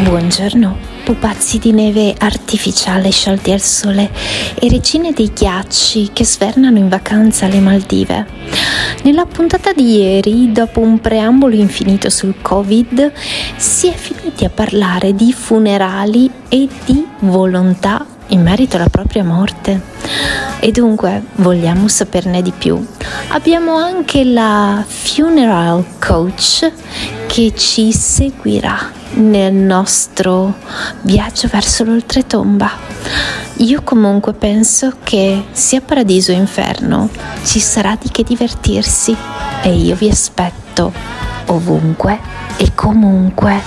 Buongiorno, pupazzi di neve artificiale sciolti al sole e regine dei ghiacci che svernano in vacanza alle Maldive. Nella puntata di ieri, dopo un preambolo infinito sul Covid, si è finiti a parlare di funerali e di volontà in merito alla propria morte. E dunque vogliamo saperne di più. Abbiamo anche la funeral coach che ci seguirà nel nostro viaggio verso l'oltretomba. Io comunque penso che sia paradiso o inferno ci sarà di che divertirsi e io vi aspetto ovunque e comunque.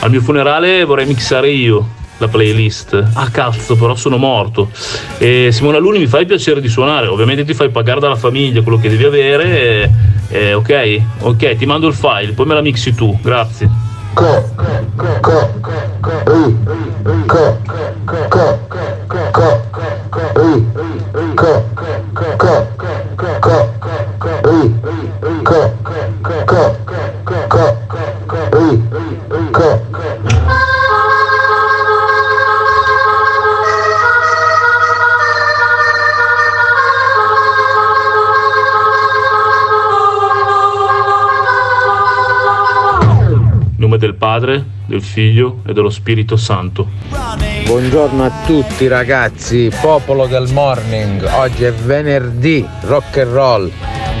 Al mio funerale vorrei mixare io la playlist. Ah cazzo, però sono morto. E Simona Luni mi fai piacere di suonare, ovviamente ti fai pagare dalla famiglia quello che devi avere. E, e, ok, ok, ti mando il file, poi me la mixi tu, grazie. Co, co, co, ri, co, co, co, co, ri, co, co, co, co, Padre, del Figlio e dello Spirito Santo. Buongiorno a tutti ragazzi, popolo del morning. Oggi è venerdì, rock and roll.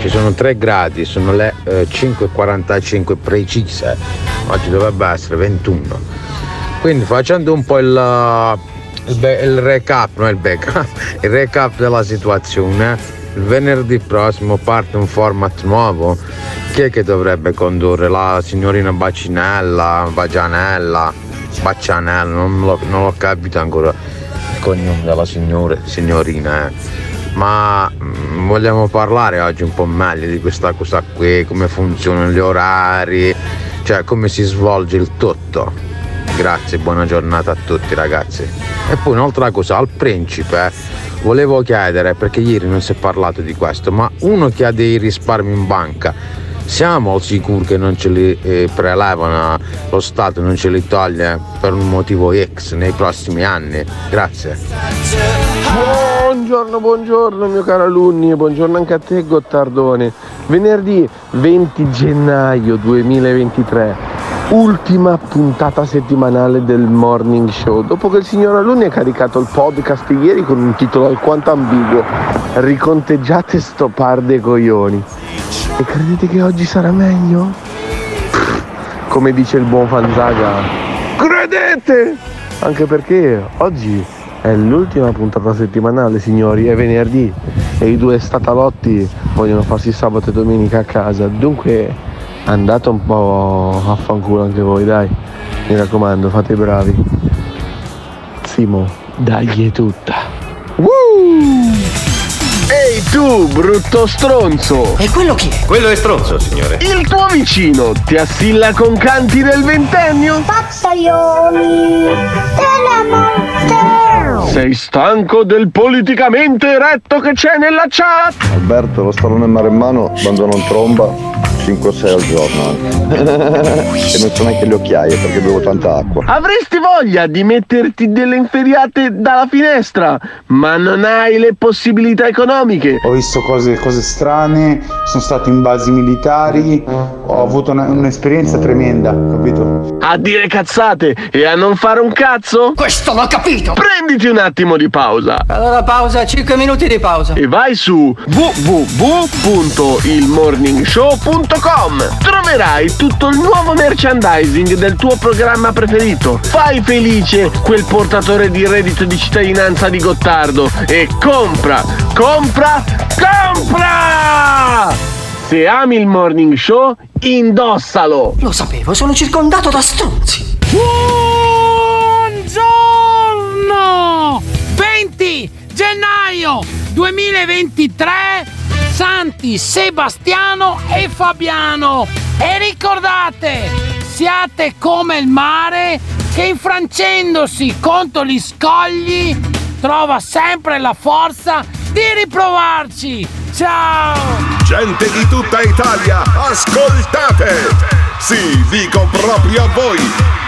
Ci sono 3 gradi, sono le eh, 5.45 precise. Oggi dovrebbe essere 21. Quindi facendo un po' il, il, il recap, non il backup, il recap della situazione venerdì prossimo parte un format nuovo. Chi è che dovrebbe condurre? La signorina Bacinella, Bagianella, Baccianella, non, lo, non l'ho capito ancora il cognome della signore, signorina. Eh. Ma mm, vogliamo parlare oggi un po' meglio di questa cosa qui, come funzionano gli orari, cioè come si svolge il tutto. Grazie, buona giornata a tutti ragazzi. E poi un'altra cosa, al principe volevo chiedere, perché ieri non si è parlato di questo, ma uno che ha dei risparmi in banca, siamo al sicuro che non ce li eh, prelevano, lo Stato non ce li toglie per un motivo X nei prossimi anni? Grazie. Buongiorno, buongiorno mio caro alunni buongiorno anche a te Gottardone. Venerdì 20 gennaio 2023 ultima puntata settimanale del morning show. Dopo che il signor Alunni ha caricato il podcast ieri con un titolo alquanto ambiguo, riconteggiate sto par de coglioni. E credete che oggi sarà meglio? Come dice il buon Fanzaga, credete! Anche perché oggi è l'ultima puntata settimanale, signori, è venerdì e i due statalotti vogliono farsi sabato e domenica a casa. Dunque andate un po' a fanculo anche voi, dai. Mi raccomando, fate i bravi. Simo, dagli tutta. Woo! Ehi tu, brutto stronzo! E quello chi è? Quello è stronzo, signore. Il tuo vicino ti assilla con canti del ventennio? Pazzaioli della morte! Sei stanco del politicamente eretto che c'è nella chat? Alberto, lo stallone maremmano abbandona un tromba 5-6 al giorno e non so neanche le occhiaie perché bevo tanta acqua. Avresti voglia di metterti delle inferiate dalla finestra, ma non hai le possibilità economiche. Ho visto cose, cose strane, sono stato in basi militari, ho avuto una, un'esperienza tremenda, capito? A dire cazzate e a non fare un cazzo? Questo l'ho capito! Prenditi un attimo di pausa. Allora pausa, 5 minuti di pausa. E vai su www.ilmorningshow.com www.radioticino.com troverai tutto il nuovo merchandising del tuo programma preferito. Fai felice quel portatore di reddito di cittadinanza di Gottardo e compra, compra, compra! Se ami il morning show, indossalo! Lo sapevo, sono circondato da stronzi. Buongiorno! 20 gennaio 2023 Santi, Sebastiano e Fabiano. E ricordate, siate come il mare che infrangendosi contro gli scogli trova sempre la forza di riprovarci. Ciao! Gente di tutta Italia, ascoltate! Sì, dico proprio a voi!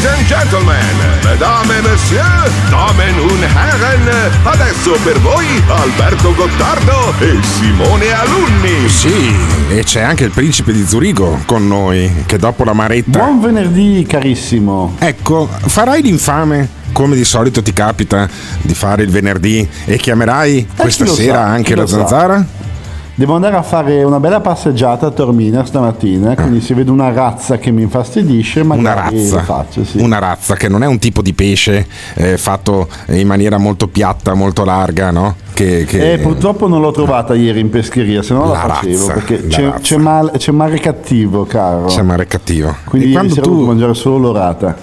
Ladies and gentlemen, mesdames et messieurs, damen und herren, adesso per voi Alberto Gottardo e Simone Alunni. Sì, e c'è anche il principe di Zurigo con noi, che dopo la maretta... Buon venerdì carissimo. Ecco, farai l'infame come di solito ti capita di fare il venerdì e chiamerai questa Eh, lo sera sa, anche la lo sa. Devo andare a fare una bella passeggiata a Tormina stamattina, quindi se vedo una razza che mi infastidisce, Una magari lo razza, faccio. Sì. una razza che non è un tipo di pesce eh, fatto in maniera molto piatta, molto larga, no? Che, che- Eh, purtroppo non l'ho trovata ieri in pescheria, se no la, La facevo razza, perché la c'è, c'è, mal- c'è mare cattivo, caro. C'è mare cattivo. Quindi ieri quando sera tu- mangiare solo l'orata.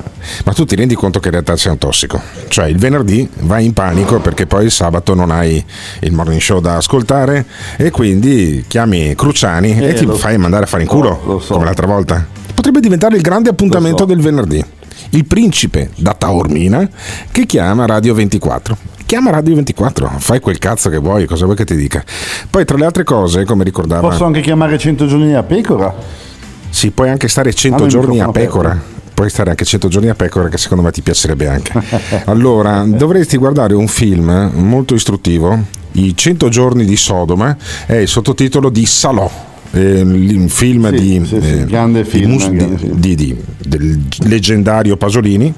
Ma tu ti rendi conto che in realtà sei un tossico? Cioè il venerdì vai in panico perché poi il sabato non hai il morning show da ascoltare e quindi chiami Cruciani e Eh, ti lo- fai mandare a fare in culo lo so. come l'altra volta. Potrebbe diventare il grande appuntamento del venerdì. Il principe da Taormina che chiama Radio 24. Chiama Radio 24, fai quel cazzo che vuoi, cosa vuoi che ti dica. Poi tra le altre cose, come ricordava... Posso anche chiamare 100 giorni a pecora? Sì, puoi anche stare 100 Ah, giorni a pecora. aperto. Puoi stare anche 100 giorni a pecora, che secondo me ti piacerebbe anche. Allora, dovresti guardare un film molto istruttivo. I 100 giorni di Sodoma è il sottotitolo di Salò. eh, un film Sì, di, sì, sì, eh, grande film, mus- di- grande film. di- di- del leggendario Pasolini.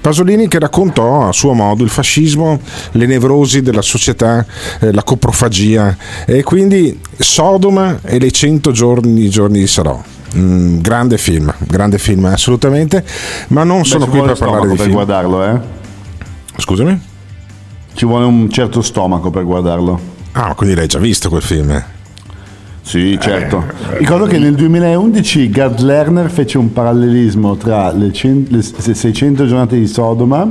Pasolini che raccontò a suo modo il fascismo, le nevrosi della società, eh, la coprofagia e quindi Sodoma e le 100 giorni, giorni di Salò. Mm, grande film, grande film assolutamente, ma non Beh, sono qui per parlare di per film. guardarlo, eh? Scusami? Ci vuole un certo stomaco per guardarlo. Ah, quindi l'hai già visto quel film? eh? Sì, certo. Ricordo che nel 2011 Gerd Lerner fece un parallelismo tra le, cen- le s- 600 giornate di Sodoma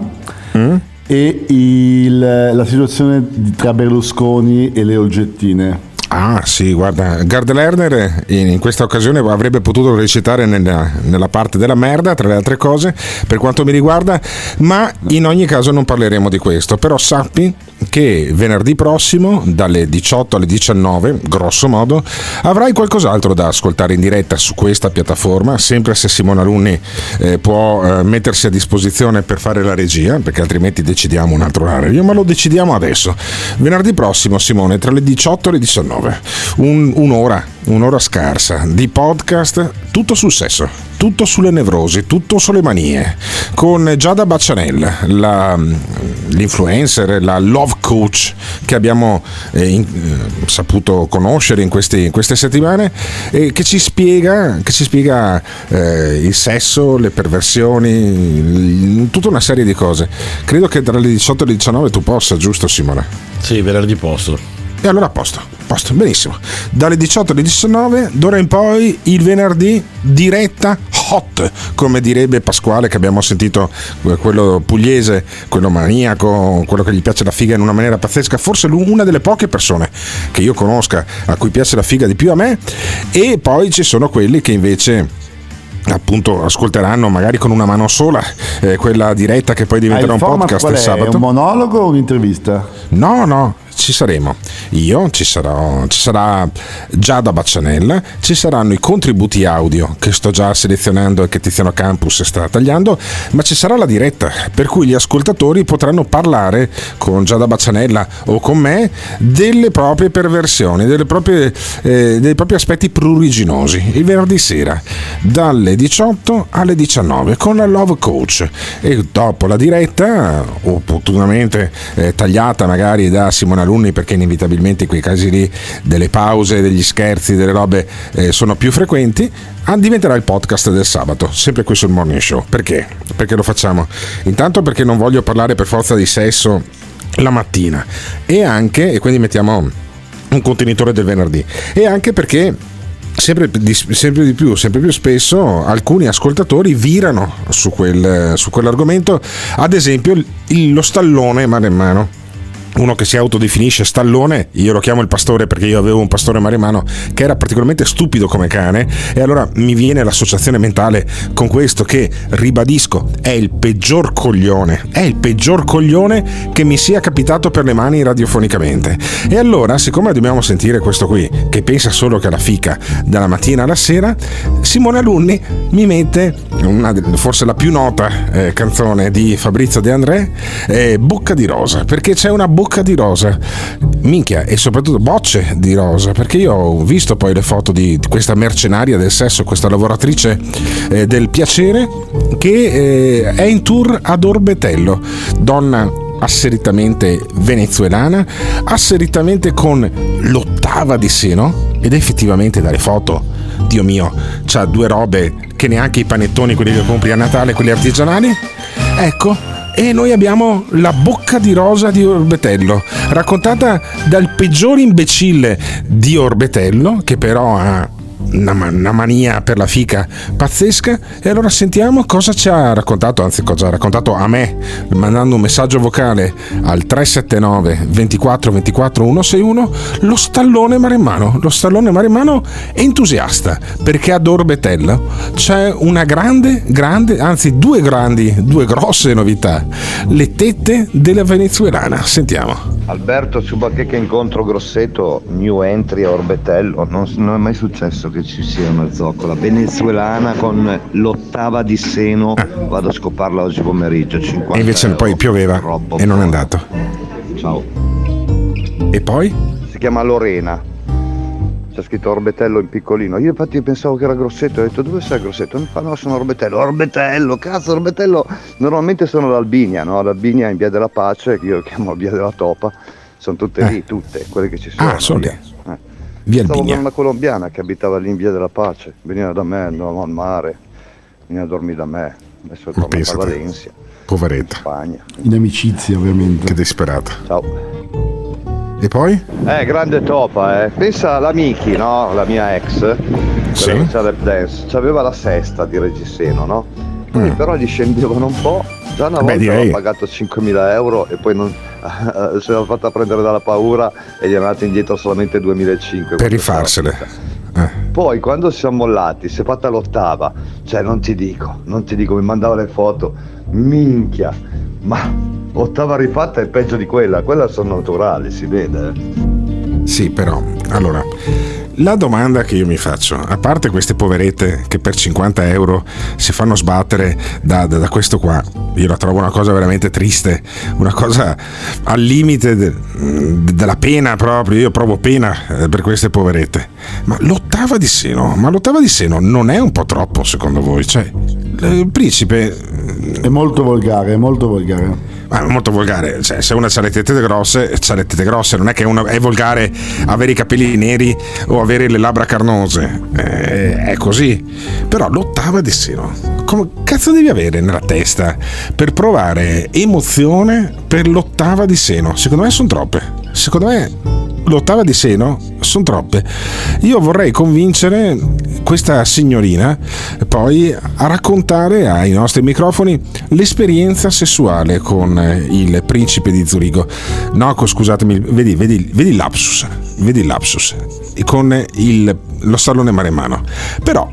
Mm? e il- la situazione tra Berlusconi e le oggettine. Ah sì, guarda, Gard Lerner in, questa occasione avrebbe potuto recitare nella, nella parte della merda, tra le altre cose, per quanto mi riguarda, ma in ogni caso non parleremo di questo. Però sappi che venerdì prossimo, dalle 18 alle 19, grosso modo, avrai qualcos'altro da ascoltare in diretta su questa piattaforma, sempre se Simone Alunni eh, può eh, mettersi a disposizione per fare la regia, perché altrimenti decidiamo un altro orario, ma lo decidiamo adesso. Venerdì prossimo, Simone, tra le 18 e le 19, un- un'ora, un'ora scarsa di podcast, tutto sul sesso, tutto sulle nevrosi, tutto sulle manie, con Giada Baccianella, la, l'influencer, la love coach che abbiamo eh, in- eh, saputo conoscere in, questi- in queste settimane e che ci spiega, che ci spiega eh, il sesso, le perversioni, il- tutta una serie di cose. Credo che tra le 18 e le 19 tu possa, giusto Simone? Sì, venerdì posso. E allora a posto, a posto, benissimo. Dalle 18 alle 19, d'ora in poi il venerdì diretta hot, come direbbe Pasquale che abbiamo sentito, eh, quello pugliese, quello maniaco, quello che gli piace la figa in una maniera pazzesca, forse una delle poche persone che io conosca a cui piace la figa di più a me, e poi ci sono quelli che invece appunto ascolteranno magari con una mano sola eh, quella diretta che poi Ah, diventerà il un podcast il è? È sabato un monologo o un'intervista? No, no, ci saremo. Io, ci, sarò, ci sarà Giada Baccianella, ci saranno i contributi audio che sto già selezionando e che Tiziano Campus sta tagliando, ma ci sarà la diretta, per cui gli ascoltatori potranno parlare con Giada Baccianella o con me delle proprie perversioni, delle proprie, eh, dei propri aspetti pruriginosi, il venerdì sera, dalle 18 alle 19 con la Love Coach. E dopo la diretta, opportunamente eh, tagliata magari da Simone Alunni perché inevitabilmente in quei casi lì delle pause, degli scherzi, delle robe eh, sono più frequenti, ah, diventerà il podcast del sabato, sempre qui sul Morning Show. Perché? Perché lo facciamo? Intanto perché non voglio parlare per forza di sesso la mattina e anche, e quindi mettiamo un contenitore del venerdì, e anche perché Sempre di, sempre di, più, sempre più spesso alcuni ascoltatori virano su, quel, su quell'argomento, ad esempio lo stallone mano in mano uno che si autodefinisce stallone, io lo chiamo il pastore perché io avevo un pastore marimano che era particolarmente stupido come cane e allora mi viene l'associazione mentale con questo che ribadisco è il peggior coglione, è il peggior coglione che mi sia capitato per le mani radiofonicamente. E allora, siccome dobbiamo sentire questo qui che pensa solo che alla fica dalla mattina alla sera, Simone Alunni mi mette una, forse la più nota eh, canzone di Fabrizio De André, eh, Bocca di Rosa, perché c'è una bocca di rosa. Minchia, e soprattutto bocce di rosa, perché io ho visto poi le foto di questa mercenaria del sesso, questa lavoratrice eh, del piacere, che eh, è in tour ad Orbetello, donna asseritamente venezuelana, asseritamente con l'ottava di seno, ed effettivamente dalle foto, Dio mio, c'ha due robe che neanche i panettoni, quelli che compri a Natale, quelli artigianali. Ecco, e noi abbiamo La bocca di rosa di Orbetello, raccontata dal peggior imbecille di Orbetello, che però ha una, una, mania per la fica pazzesca. E allora sentiamo cosa ci ha raccontato, anzi cosa ha raccontato a me, mandando un messaggio vocale al 379 24 24 161 lo stallone maremmano, lo stallone maremmano entusiasta perché ad Orbetello c'è una grande, grande, anzi due grandi, due grosse novità, le tette della venezuelana, sentiamo. Alberto Ciubacche che incontro Grosseto, new entry a Orbetello, non, non è mai successo che ci sia una zoccola venezuelana con l'ottava di seno, vado a scoparla oggi pomeriggio, 50 E invece euro. poi pioveva Troppo e non è andato. Ciao. E poi? Si chiama Lorena. C'è scritto Orbetello in piccolino. Io infatti pensavo che era Grosseto, ho detto dove sei Grosseto? Mi fa no, sono Orbetello. Orbetello, cazzo, Orbetello. Normalmente sono l'Albinia, no? L'Albinia in Via della Pace, che io chiamo Via della Topa. Sono tutte lì, tutte, quelle che ci sono. Ah, sono lì. Eh. Via Stavo Albinia. con una colombiana che abitava lì in Via della Pace. Veniva da me, andavamo al mare, veniva a dormire da me. Adesso è tornata a. Valencia, Poveretta. Spagna. In amicizia, ovviamente. Che disperata. Ciao. E poi? Eh, grande topa, eh. Pensa alla Miki, no? La mia ex, quella Sì. che dance, aveva la sesta di Reggiseno, no? Quindi però gli scendevano un po'. Già una Mm. Beh, volta direi. aveva pagato 5.000 euro e poi non, si era fatta prendere dalla paura e gli è andata indietro solamente 2.500. Per rifarsele. Eh. Poi quando siamo mollati, si è fatta l'ottava, cioè non ti dico, non ti dico, mi mandava le foto, minchia, ma ottava rifatta è peggio di quella, quella sono naturali, si vede. eh. Sì, però, allora, la domanda che io mi faccio, a parte queste poverette che per 50 euro si fanno sbattere da, da- da questo qua, io la trovo una cosa veramente triste, una cosa al limite de- della pena proprio, io provo pena eh, per queste poverette. Ma l'ottava di seno, ma l'ottava di seno non è un po' troppo secondo voi? Cioè, il principe È molto volgare, è molto volgare. Ma molto volgare, cioè, se una ha le tette grosse, c'ha le tette grosse, non è che uno è volgare avere i capelli neri o avere le labbra carnose, Eh, è così. Però l'ottava di seno, come cazzo devi avere nella testa per provare emozione per l'ottava di seno? Secondo me sono troppe. Secondo me l'ottava di seno sono troppe. Io vorrei convincere questa signorina poi a raccontare ai nostri microfoni l'esperienza sessuale con il principe di Zurigo. No, scusatemi, vedi, vedi, vedi lapsus, vedi lapsus, con il, lo stallone maremmano. Però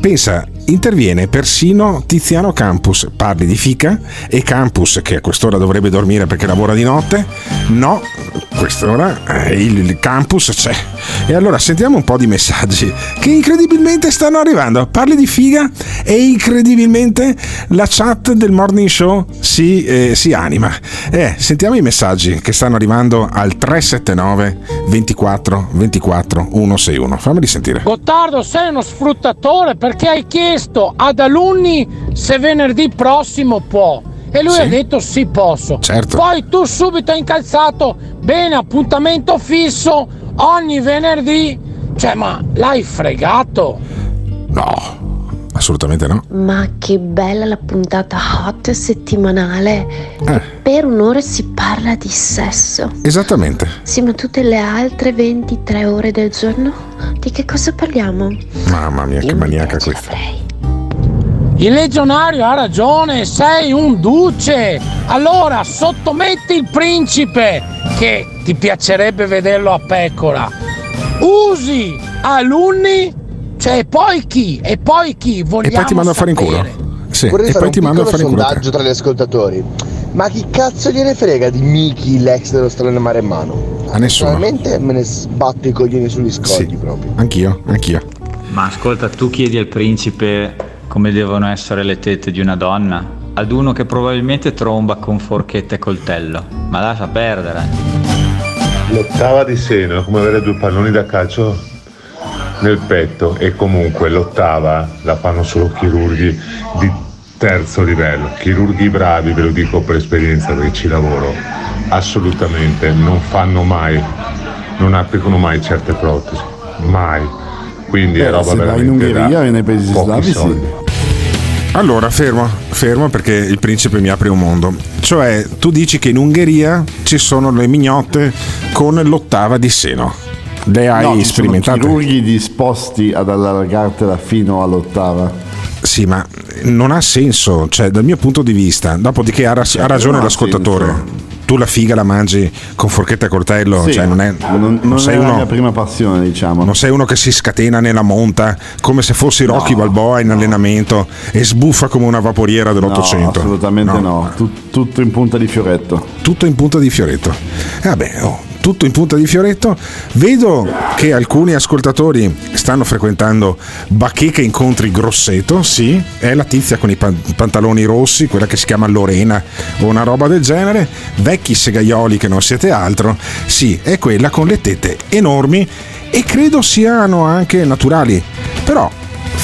pensa interviene persino Tiziano Campus. Parli di fica e Campus, che a quest'ora dovrebbe dormire perché lavora di notte, no, a quest'ora eh, il, il campus c'è. E allora sentiamo un po' di messaggi che incredibilmente stanno arrivando. Parli di figa e incredibilmente la chat del morning show si, eh, si anima. Eh, sentiamo i messaggi che stanno arrivando al 379 24 24 161. Fammeli sentire. Gottardo, sei uno sfruttatore perché hai chiesto ad alunni se venerdì prossimo può. E lui Sì. ha detto sì posso. Certo. Poi tu subito hai incalzato, bene, appuntamento fisso ogni venerdì. Cioè, ma l'hai fregato? No, assolutamente no. Ma che bella la puntata hot settimanale. Eh, Per un'ora si parla di sesso. esattamente. Sì, ma tutte le altre 23 ore del giorno? Di che cosa parliamo? Mamma mia, che maniaca questa. Il legionario ha ragione, sei un duce. Allora sottometti il principe, che ti piacerebbe vederlo a pecora. Usi alunni, cioè e poi chi? E poi chi? E Vogliamo poi ti mando a fare in culo. sapere. Sì, Vorrei e fare poi ti mando a fare in culo. sondaggio tra gli ascoltatori. Ma chi cazzo gliene frega di Miki, l'ex dello strano mare in mano? A nessuno. Personalmente me ne sbatto i coglioni sugli scogli proprio. Anch'io, anch'io. Ma ascolta, tu chiedi al principe come devono essere le tette di una donna? Ad uno che probabilmente tromba con forchetta e coltello. Ma lascia perdere. L'ottava di seno è come avere due palloni da calcio nel petto e comunque l'ottava la fanno solo chirurghi di terzo livello. Chirurghi bravi, ve lo dico per esperienza perché ci lavoro, assolutamente non fanno mai, non applicano mai certe protesi, mai. Quindi è Eh, roba se vai in veramente Ungheria e nei paesi slavi, sì. Allora, fermo, fermo perché il principe mi apre un mondo. Cioè, tu dici che in Ungheria ci sono le mignotte con l'ottava di seno. Le hai No, ci sono chirurghi disposti ad allargartela fino all'ottava. Sì, ma non ha senso, cioè dal mio punto di vista. Dopodiché ha, ras- ha ragione non l'ascoltatore. senso. Tu la figa la mangi con forchetta e coltello, Sì, cioè non è non, non sei è la uno mia prima passione, diciamo. Non sei uno che si scatena nella monta come se fossi Rocky Balboa in allenamento e sbuffa come una vaporiera dell'Ottocento. No, assolutamente no. Tut- tutto in punta di fioretto. Tutto in punta di fioretto. Eh vabbè, oh, tutto in punta di fioretto. Vedo che alcuni ascoltatori stanno frequentando Bacheca Incontri Grosseto, sì, è la tizia con i pan- pantaloni rossi, quella che si chiama Lorena o una roba del genere, vecchi segaioli che non siete altro, sì, è quella con le tette enormi e credo siano anche naturali. Però,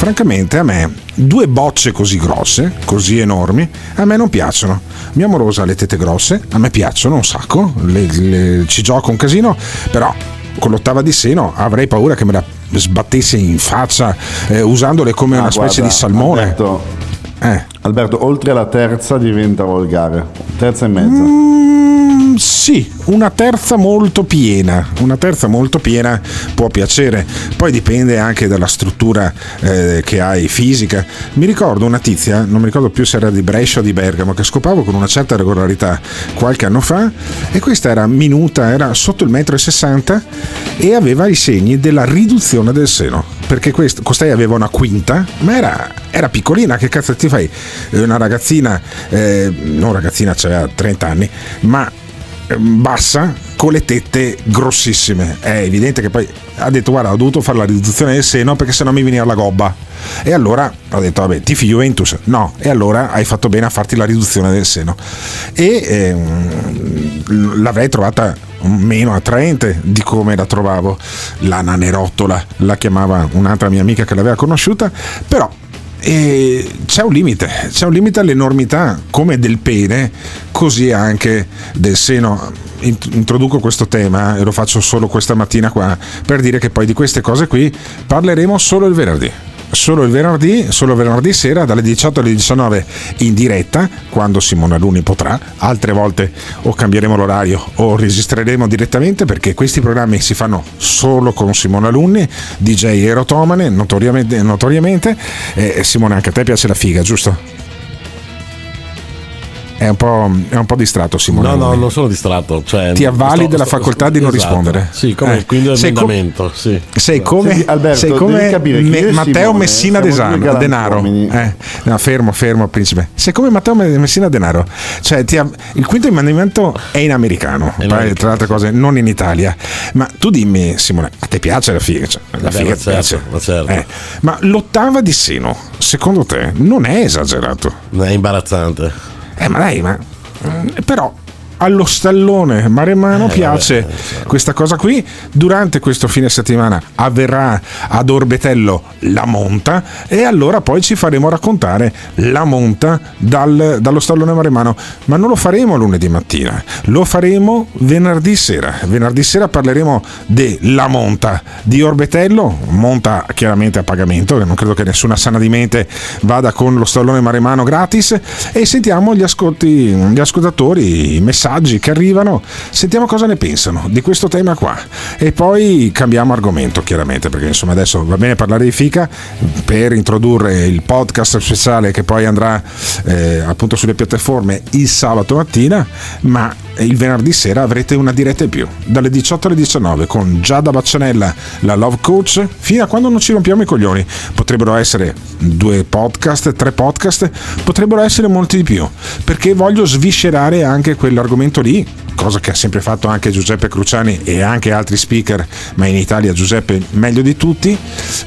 francamente, a me due bocce così grosse, così enormi, a me non piacciono. Mia amorosa ha le tette grosse, a me piacciono un sacco, le- le- ci gioco un casino, però con l'ottava di seno avrei paura che me la sbattesse in faccia eh, usandole come Ah, una specie guarda, di salmone. Alberto, Eh. Alberto, oltre alla terza diventa volgare. Terza e mezza. Mm, sì, una terza molto piena, una terza molto piena può piacere, poi dipende anche dalla struttura eh, che hai fisica. Mi ricordo una tizia, non mi ricordo più se era di Brescia o di Bergamo, che scopavo con una certa regolarità qualche anno fa e questa era minuta, era sotto il metro e sessanta e aveva i segni della riduzione del seno, perché quest- costei aveva una quinta, ma era, era piccolina, che cazzo ti fai? Eh, Una ragazzina, eh, non ragazzina, c'aveva 30 anni, ma eh, bassa con le tette grossissime. È evidente che poi ha detto guarda ho dovuto fare la riduzione del seno perché sennò mi veniva la gobba. E allora ho detto vabbè tifi Juventus. No, e allora hai fatto bene a farti la riduzione del seno. E ehm, l'avrei trovata meno attraente di come la trovavo. La nanerottola la chiamava un'altra mia amica che l'aveva conosciuta, però e c'è un limite, c'è un limite all'enormità come del pene, così anche del seno. Int- Introduco questo tema e lo faccio solo questa mattina qua per dire che poi di queste cose qui parleremo solo il venerdì. Solo il venerdì, solo venerdì sera dalle 18 alle 19 in diretta, quando Simona Luni potrà. Altre volte o cambieremo l'orario o registreremo direttamente perché questi programmi si fanno solo con Simona Luni, DJ erotomane, notoriamente. notoriamente. Eh, Simone, anche a te piace la figa, giusto? È un po', è un po distratto Simone. No, no, non sono distratto. Cioè, Ti avvali sto- della sto- facoltà di non esatto. rispondere. Sì, come Eh. quindi l'emendamento. sì. Sei come, Senti, Alberto, sei come Me- Matteo Simone Messina Desano- Denaro. Eh, no, fermo, fermo, principe. Sei come Matteo Me- Messina Denaro. Cioè, ti av- il quinto comandamento è in americano, tra, tra le altre cose, non in Italia. Ma tu dimmi, Simone, a te piace la figa? Cioè, la Vabbè, figa certo, piace? ma certo. Eh, ma l'ottava di seno, secondo te, non è esagerato? È imbarazzante. Eh, ma dai, ma. mm, Però. Allo stallone maremmano Eh, piace questa cosa qui. Durante questo fine settimana avverrà ad Orbetello la monta e allora poi ci faremo raccontare la monta dal- dallo stallone maremmano. Ma non lo faremo lunedì mattina, lo faremo venerdì sera. Venerdì sera parleremo della monta di Orbetello, monta chiaramente a pagamento, non credo che nessuna sana di mente vada con lo stallone maremmano gratis e sentiamo gli, ascolti, gli ascoltatori, i messaggi che arrivano, sentiamo cosa ne pensano di questo tema qua. E poi cambiamo argomento chiaramente perché insomma adesso va bene parlare di fica per introdurre il podcast speciale che poi andrà eh, appunto sulle piattaforme il sabato mattina ma il venerdì sera avrete una diretta in più dalle 18 alle 19 con Giada Baccianella la love coach. Fino a quando non ci rompiamo i coglioni potrebbero essere due podcast tre podcast potrebbero essere molti di più perché voglio sviscerare anche quell'argomento lì cosa che ha sempre fatto anche Giuseppe Cruciani e anche altri speaker ma in Italia Giuseppe meglio di tutti.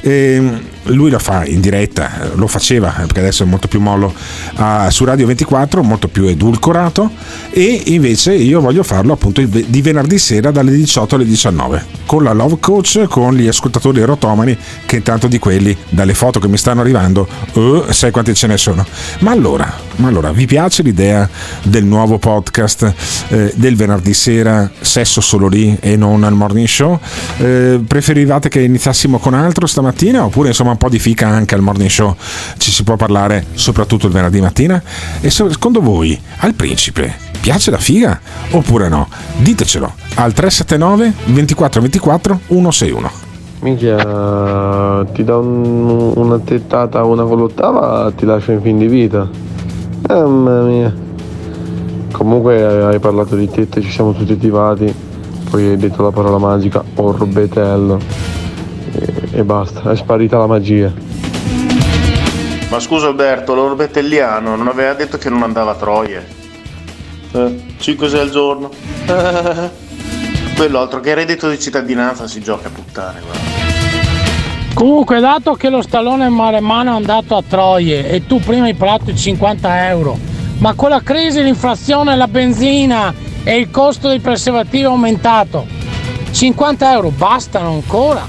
Ehm, lui lo fa in diretta lo faceva perché adesso è molto più mollo ah, su Radio 24 molto più edulcorato. E invece io voglio farlo appunto di venerdì sera dalle 18 alle 19 con la Love Coach con gli ascoltatori erotomani che intanto di quelli dalle foto che mi stanno arrivando eh, sai quanti ce ne sono. Ma allora, ma allora vi piace l'idea del nuovo podcast eh, del sera sesso solo lì e non al morning show Eh, preferivate che iniziassimo con altro stamattina oppure insomma un po' di fica anche al morning show ci si può parlare soprattutto il venerdì mattina e se- secondo voi al principe piace la figa oppure no ditecelo al 379 24 24 161 Minchia, ti dà un- una tettata una con l'ottava, ti lascia in fin di vita. Mamma mia. Comunque hai parlato di tette, ci siamo tutti attivati, poi hai detto la parola magica orbetello e, e basta, è sparita la magia. Ma scusa Alberto, l'orbetelliano non aveva detto che non andava a Troie? Eh, 5-6 al giorno? Quello altro che reddito di cittadinanza si gioca a puttane, guarda. Comunque, dato che lo stallone maremmano è andato a Troie e tu prima hai parlato di 50 euro, ma con la crisi, l'inflazione, la benzina e il costo dei preservativi è aumentato, 50 euro bastano ancora?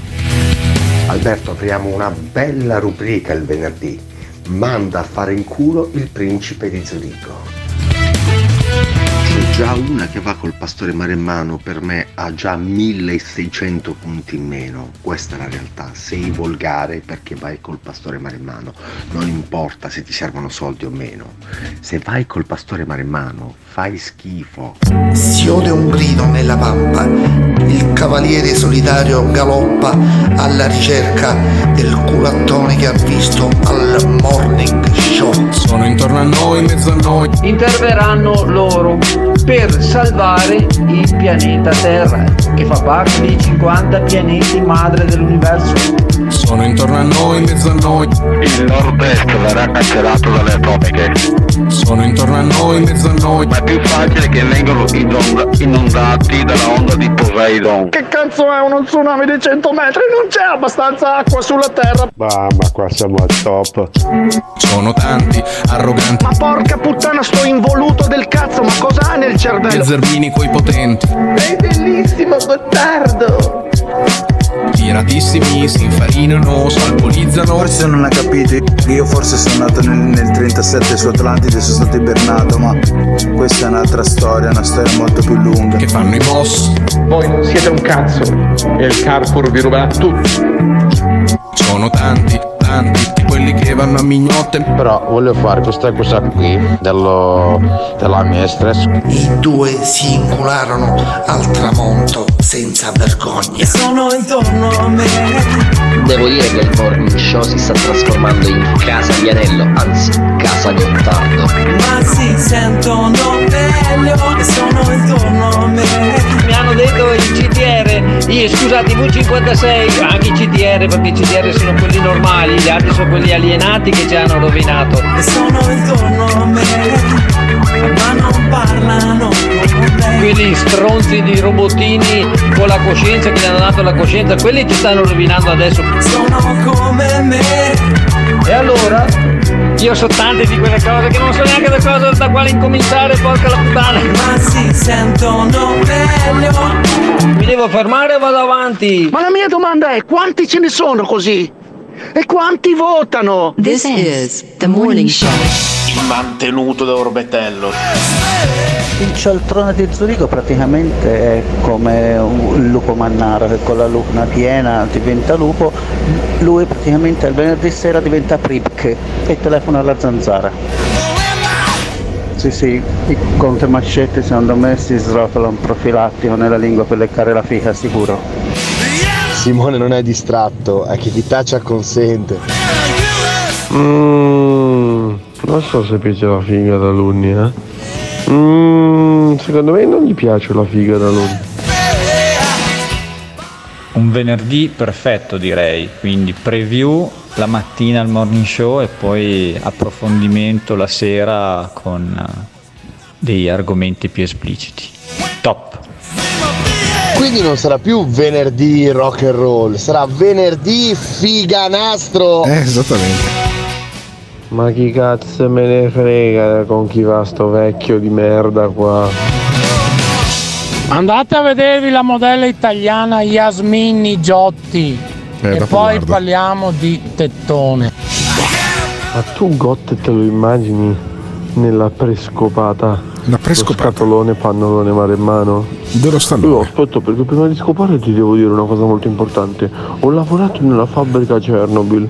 Alberto, apriamo una bella rubrica il venerdì. Manda a fare in culo il principe di Zurigo. Già una che va col pastore maremmano, per me ha già 1600 punti in meno. Questa è la realtà. Sei volgare perché vai col pastore maremmano. Non importa se ti servono soldi o meno. Se vai col pastore maremmano, fai schifo. Si ode un grido nella pampa, il cavaliere solitario galoppa alla ricerca del culattone che ha visto al morning show. Sono intorno a noi, in mezzo a noi. interverranno loro per salvare il pianeta Terra, che fa parte dei 50 pianeti madre dell'universo. Sono intorno a noi, in mezzo a noi. Il nord-est verrà cancellato dalle atomiche. Sono intorno a noi, in mezzo a noi. Ma è più facile che vengano inonda- inondati dalla onda di Poseidon. Che cazzo è uno tsunami di 100 metri? Non c'è abbastanza acqua sulla Terra. Mamma, qua siamo al top. Sono tanti, arroganti. Ma porca puttana, sto involuto del cazzo, ma cosa ha nel cervello? zerbini coi potenti. È bellissimo, Gottardo! Tiratissimi, si infarinano, salpolizzano. Forse non ha capito io forse sono nato nel, nel 37 su Atlantide sono stato ibernato, ma questa è un'altra storia, una storia molto più lunga. Che fanno i boss? Voi non siete un cazzo e il Carrefour vi ruberà tutto. Sono tanti, tanti, di quelli che vanno a mignotte. Però voglio fare questa cosa qui dello, della mistress. I due si incularono al tramonto senza vergogna. Sono intorno a me. Devo dire che il morning show si sta trasformando in casa Vianello, anzi casa Gottardo. Ma si sentono meglio e sono intorno a me. Mi hanno detto il CTR, io scusate i V56, anche i CTR perché i CTR sono quelli normali, gli altri sono quelli alienati che ci hanno rovinato. E sono intorno a me. Ma non parlano con me. Quelli stronzi di robottini con la coscienza che gli hanno dato la coscienza, quelli ci stanno rovinando adesso. Sono come me. E allora? Io so tante di quelle cose che non so neanche da cosa da quale incominciare, porca la puttana. Ma si sentono meglio. Mi devo fermare o vado avanti? Ma la mia domanda è quanti ce ne sono così? E quanti votano? This is the morning show. Il mantenuto da Orbetello. Il cialtrone di Zurigo praticamente è come un lupo mannaro che con la luna piena diventa lupo, lui praticamente il venerdì sera diventa Pripke e telefona alla zanzara. Sì sì, i Conte Mascetti secondo me si srotola un profilattico nella lingua per leccare la fica sicuro. Simone non è distratto, è che chi taccia consente. Mm, non so se piace la figa da Lunni, eh. Mm, secondo me non gli piace la figa da Lunni. Un venerdì perfetto direi, quindi preview la mattina al morning show e poi approfondimento la sera con eh, degli argomenti più espliciti. Top! Quindi non sarà più venerdì rock and roll, sarà venerdì figanastro. Eh, esattamente. Ma chi cazzo me ne frega con chi va sto vecchio di merda qua? Andate a vedervi la modella italiana Yasmin Giotti. Eh, e poi guardo. parliamo di tettone. Ma tu Got te lo immagini nella prescopata? La prescopata? Lo scatolone pannolone maremmano? Dello stanno. Io aspetta perché prima di scopare ti devo dire una cosa molto importante. Ho lavorato nella fabbrica Chernobyl.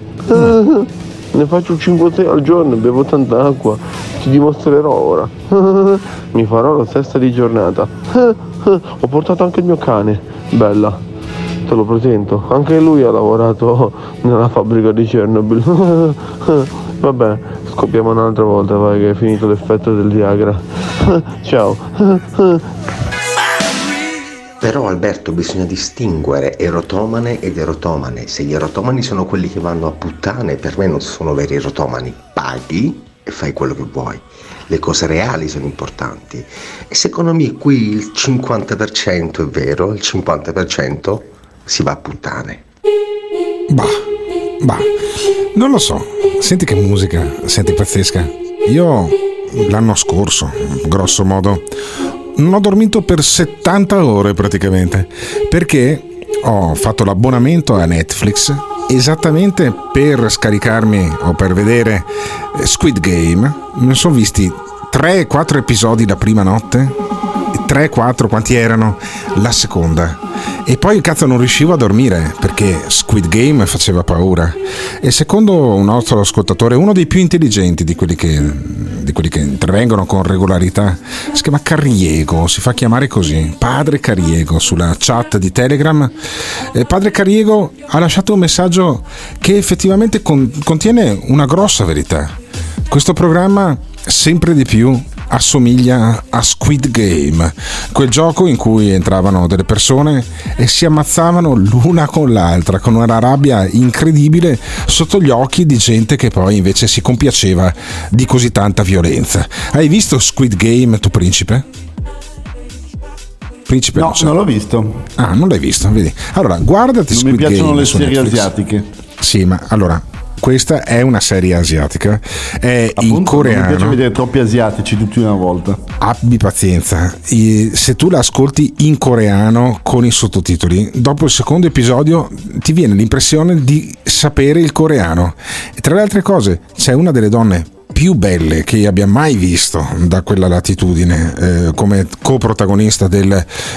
Ne faccio 5-6 al giorno bevo tanta acqua. Ti dimostrerò ora. Mi farò la sesta di giornata. Ho portato anche il mio cane. Bella. Te lo presento. Anche lui ha lavorato nella fabbrica di Chernobyl. Vabbè, scopriamo un'altra volta, vai che è finito l'effetto del Viagra. Ciao. Però Alberto bisogna distinguere erotomane ed erotomane. Se gli erotomani sono quelli che vanno a puttane, per me non sono veri erotomani. Paghi e fai quello che vuoi. Le cose reali sono importanti. E secondo me qui il 50% è vero, il 50% si va a puttane. Bah, bah, non lo so. Senti che musica, senti pazzesca. Io l'anno scorso, grosso modo, non ho dormito per 70 ore praticamente, perché ho fatto l'abbonamento a Netflix esattamente per scaricarmi o per vedere Squid Game. Mi sono visti 3-4 episodi la prima notte. 3-4 quanti erano la seconda e poi cazzo non riuscivo a dormire perché Squid Game faceva paura. E secondo un nostro ascoltatore uno dei più intelligenti di quelli che, di quelli che intervengono con regolarità si chiama Carriego si fa chiamare così padre Carriego sulla chat di Telegram. Eh, padre Carriego ha lasciato un messaggio che effettivamente con- contiene una grossa verità. Questo programma sempre di più assomiglia a Squid Game, quel gioco in cui entravano delle persone e si ammazzavano l'una con l'altra con una rabbia incredibile sotto gli occhi di gente che poi invece si compiaceva di così tanta violenza. Hai visto Squid Game, tu principe? Principe No, non l'ho visto. Ah, non l'hai visto, vedi. Allora, guardati Non Squid mi piacciono Game le serie asiatiche. Sì, ma allora, questa è una serie asiatica, è in Non mi coreano. piace vedere troppi asiatici tutti una volta. Abbi pazienza, se tu la ascolti in coreano con i sottotitoli, dopo il secondo episodio ti viene l'impressione di sapere il coreano. E tra le altre cose, c'è una delle donne più belle che io abbia mai visto da quella latitudine eh, come coprotagonista del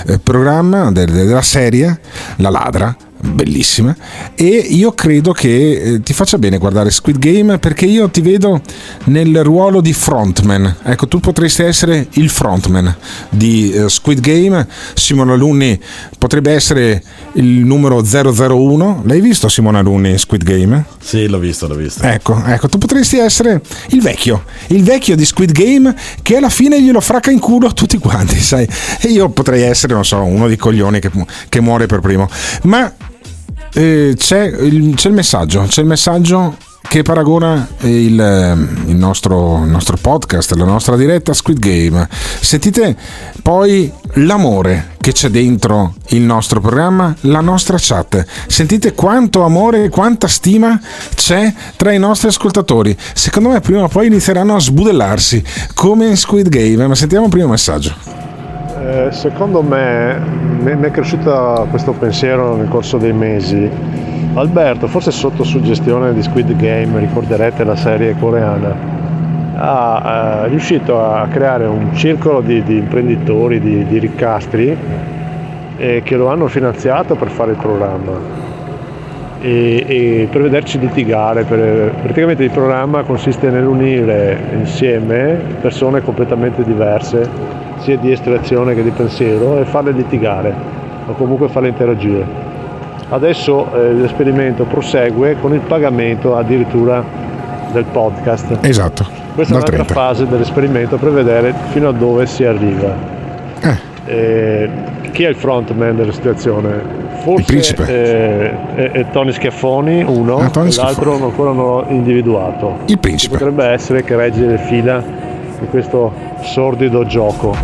eh, programma, del- della serie, la ladra, bellissima e io credo che eh, ti faccia bene guardare Squid Game perché io ti vedo nel ruolo di frontman ecco tu potresti essere il frontman di eh, Squid Game Simone Alunni potrebbe essere il numero 001 l'hai visto Simone Alunni Squid Game? Sì, l'ho visto, l'ho visto. Ecco, ecco, tu potresti essere il vecchio, il vecchio di Squid Game che alla fine glielo fracca in culo a tutti quanti, sai? E io potrei essere, non so, uno dei coglioni che, che muore per primo. Ma eh, c'è, il, c'è il messaggio, c'è il messaggio che paragona il, il, nostro, il, nostro, podcast, la nostra diretta Squid Game. Sentite poi l'amore che c'è dentro il nostro programma, la nostra chat. Sentite quanto amore e quanta stima c'è tra i nostri ascoltatori. Secondo me prima o poi inizieranno a sbudellarsi come in Squid Game, ma sentiamo il messaggio. Eh, secondo me mi è cresciuto questo pensiero nel corso dei mesi. Alberto, forse sotto suggestione di Squid Game, ricorderete la serie coreana, ha, è riuscito a creare un circolo di, di imprenditori, di, di ricastri eh, che lo hanno finanziato per fare il programma. E, e, per vederci litigare. Per, praticamente il programma consiste nell'unire insieme persone completamente diverse, sia di estrazione che di pensiero, e farle litigare o comunque farle interagire. Adesso eh, l'esperimento prosegue con il pagamento addirittura del podcast. Esatto. Questa è un'altra 30. fase dell'esperimento per vedere fino a dove si arriva. Eh. Eh, chi è il frontman della situazione? Forse eh, è, è Tony Schiaffoni, uno, Ah, Tony l'altro Schiaffoni. ancora non l'ho individuato. Il principe. Potrebbe essere che regge le fila di questo sordido gioco.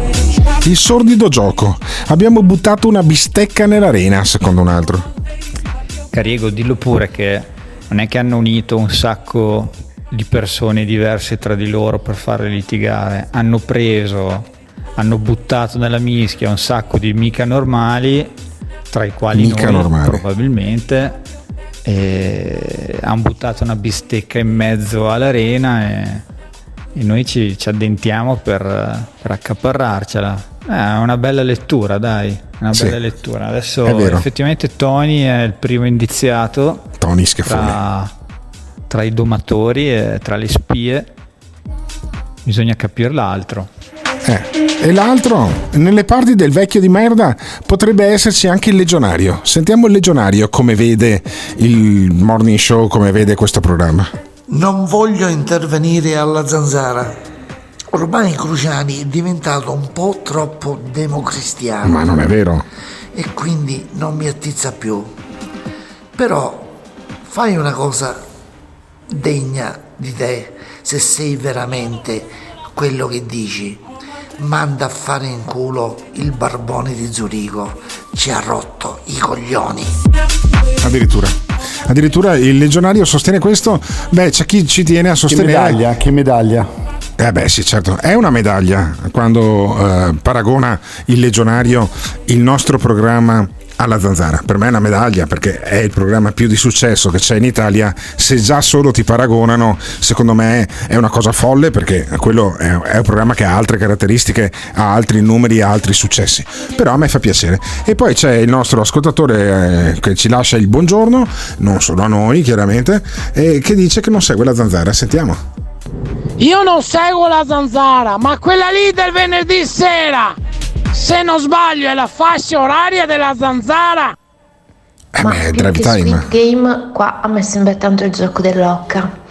Il sordido gioco. Abbiamo buttato una bistecca nell'arena, secondo un altro. Cariego, dillo pure che non è che hanno unito un sacco di persone diverse tra di loro per farle litigare, hanno preso, hanno buttato nella mischia un sacco di mica normali, tra i quali Mica noi probabilmente, e hanno buttato una bistecca in mezzo all'arena e, e noi ci, ci addentiamo per, per accaparrarcela. Eh, È una bella lettura, dai, una Sì. bella lettura. Adesso effettivamente Tony è il primo indiziato Tony Schiaffoni. tra, tra i domatori e tra le spie. Bisogna capire l'altro. Eh. E l'altro, nelle parti del vecchio di merda potrebbe esserci anche il legionario. Sentiamo il legionario come vede il morning show, come vede questo programma. Non voglio intervenire alla zanzara. Ormai Cruciani è diventato un po' troppo democristiano Ma non è vero. e quindi non mi attizza più. Però fai una cosa degna di te se sei veramente quello che dici. Manda a fare in culo il barbone di Zurigo. Ci ha rotto i coglioni. Addirittura. Addirittura il legionario sostiene questo. Beh, c'è chi ci tiene a Che sostenere. medaglia, che medaglia. Eh beh sì certo, è una medaglia quando eh, paragona il legionario il nostro programma alla zanzara. Per me è una medaglia perché è il programma più di successo che c'è in Italia. Se già solo ti paragonano, secondo me è una cosa folle perché quello è, un programma che ha altre caratteristiche, ha altri numeri, ha altri successi. Però a me fa piacere. E poi c'è il nostro ascoltatore eh, che ci lascia il buongiorno, non solo a noi chiaramente, e che dice che non segue la zanzara. Sentiamo. Io non seguo la zanzara, ma quella lì del venerdì sera, se non sbaglio, è la fascia oraria della zanzara. Eh Ma beh, drive time. Squid Game, qua a me sembra tanto il gioco dell'occa.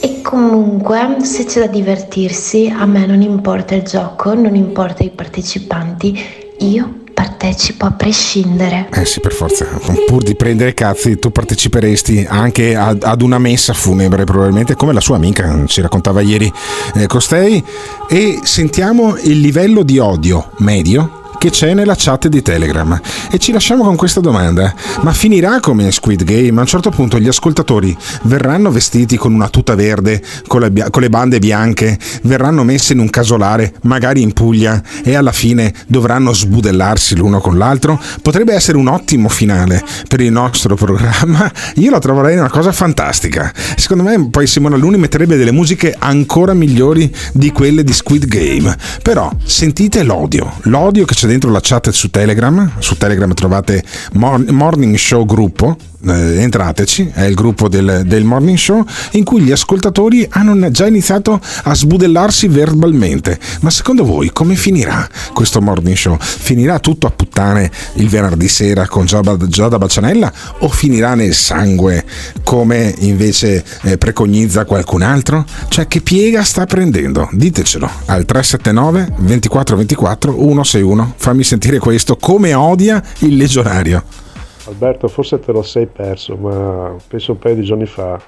E comunque, se c'è da divertirsi, a me non importa il gioco, non importa i partecipanti, io partecipo a prescindere. Eh sì, per forza. Pur di prendere cazzi, tu parteciperesti anche ad, ad una messa funebre, probabilmente, come la sua amica ci raccontava ieri eh, Costei. E sentiamo il livello di odio medio che c'è nella chat di Telegram. E ci lasciamo con questa domanda: ma finirà come Squid Game? A un certo punto gli ascoltatori verranno vestiti con una tuta verde, con le, con le bande bianche, verranno messi in un casolare, magari in Puglia, e alla fine dovranno sbudellarsi l'uno con l'altro? Potrebbe essere un ottimo finale per il nostro programma. Io la troverei una cosa fantastica. Secondo me, poi Simona Luni metterebbe delle musiche ancora migliori di quelle di Squid Game. Però sentite l'odio, l'odio che c'è dentro la chat su Telegram. Su Telegram trovate Mor- Morning Show Gruppo. Eh, entrateci, è il gruppo del, del Morning Show in cui gli ascoltatori hanno già iniziato a sbudellarsi verbalmente. Ma secondo voi come finirà questo Morning Show? Finirà tutto a puttane il venerdì sera con Giada, Giada Bacianella o finirà nel sangue come invece eh, preconizza qualcun altro? Cioè che piega sta prendendo? Ditecelo al 379 24 24 161. Fammi sentire questo come odia il legionario. Alberto, forse te lo sei perso, ma penso un paio di giorni fa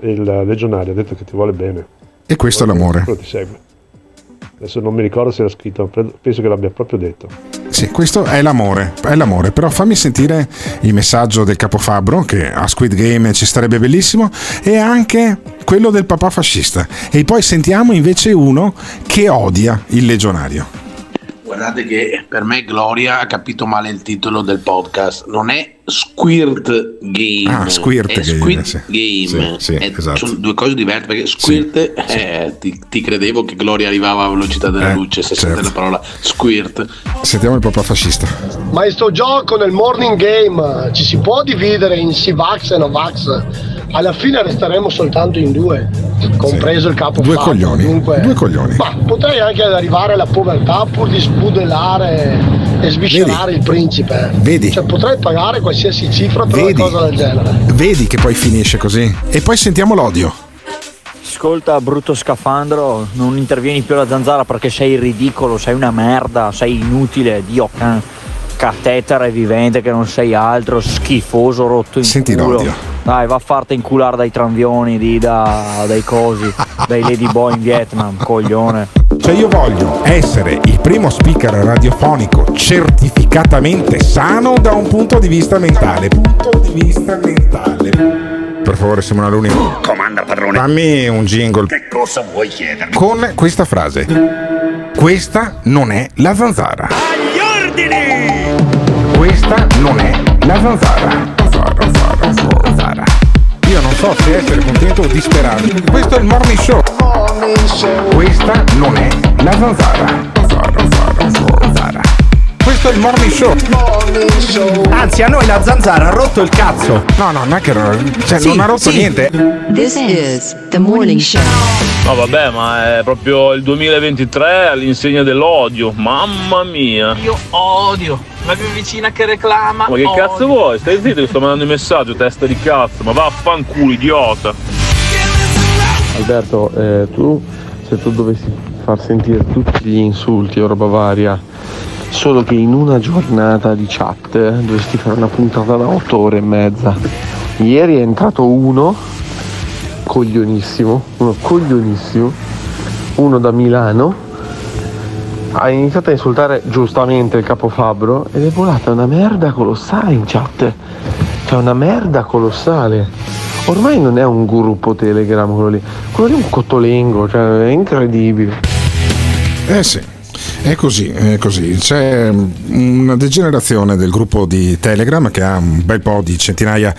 il legionario ha detto che ti vuole bene. E questo è l'amore. Quello ti segue. Adesso non mi ricordo se l'ha scritto, penso che l'abbia proprio detto. Sì, questo è l'amore, è l'amore, però fammi sentire il messaggio del capofabbro che a Squid Game ci starebbe bellissimo e anche quello del papà fascista. E poi sentiamo invece uno che odia il legionario. Guardate che per me Gloria ha capito male il titolo del podcast. Non è Squirt Game, Ah, Squirt è Game, Squid sì. Game. Sì, sì, È- esatto. Sono due cose diverse perché Squirt, eh, ti, ti credevo che Gloria arrivava a velocità della Eh, luce se certo. sente la parola Squirt. Sentiamo il papà fascista. Ma in sto gioco nel morning game ci si può dividere in Sivax e Novax. Alla fine resteremo soltanto in due, compreso il capo Due fatto, coglioni, Dunque, due coglioni. ma potrei anche arrivare alla povertà pur di sbudellare e sviscerare il principe. Vedi? Cioè potrei pagare qualsiasi cifra per Vedi? una cosa del genere. Vedi che poi finisce così. E poi sentiamo l'odio. Ascolta, brutto scafandro, non intervieni più alla zanzara perché sei ridicolo, sei una merda, sei inutile, Dio can- catetere vivente che non sei altro, schifoso, rotto in Senti culo. l'odio. Dai, va a farti inculare dai tranvioni, di, da, dai cosi, dai ladyboy in Vietnam, coglione. Cioè io voglio essere il primo speaker radiofonico certificatamente sano da un punto di vista mentale. Punto di vista mentale. Per favore Simona Luni. Comanda padrone. Dammi un jingle Che cosa vuoi chiedermi? con questa frase. Questa non è la zanzara. Questa non è la zanzara. Zanzara, zanzara, zanzara. Io non so se essere contento o disperato. Questo è il morning show. Questa non è la zanzara. Zanzara, zanzara, zanzara. Questo è il morning show. Anzi, a noi la zanzara ha rotto il cazzo. No, no, non è che cioè, Sì, non ha rotto sì. niente. This is the morning show. No vabbè, ma è proprio il 2023 all'insegna dell'odio. Mamma mia. Io odio la mia vicina che reclama. Ma che odio. cazzo vuoi? Stai zitto che sto mandando il messaggio, testa di cazzo. Ma vaffanculo, idiota. Alberto, eh, tu se tu dovessi far sentire tutti gli insulti o roba varia, solo che in una giornata di chat eh, dovresti fare una puntata da 8 ore e mezza. Ieri è entrato uno, coglionissimo, uno coglionissimo, uno da Milano, ha iniziato a insultare giustamente il capofabbro ed è volata una merda colossale in chat. Cioè una merda colossale. Ormai non è un gruppo Telegram quello lì, quello lì è un cotolengo, cioè è incredibile. Eh sì. È così, è così. C'è una degenerazione del gruppo di Telegram che ha un bel po' di centinaia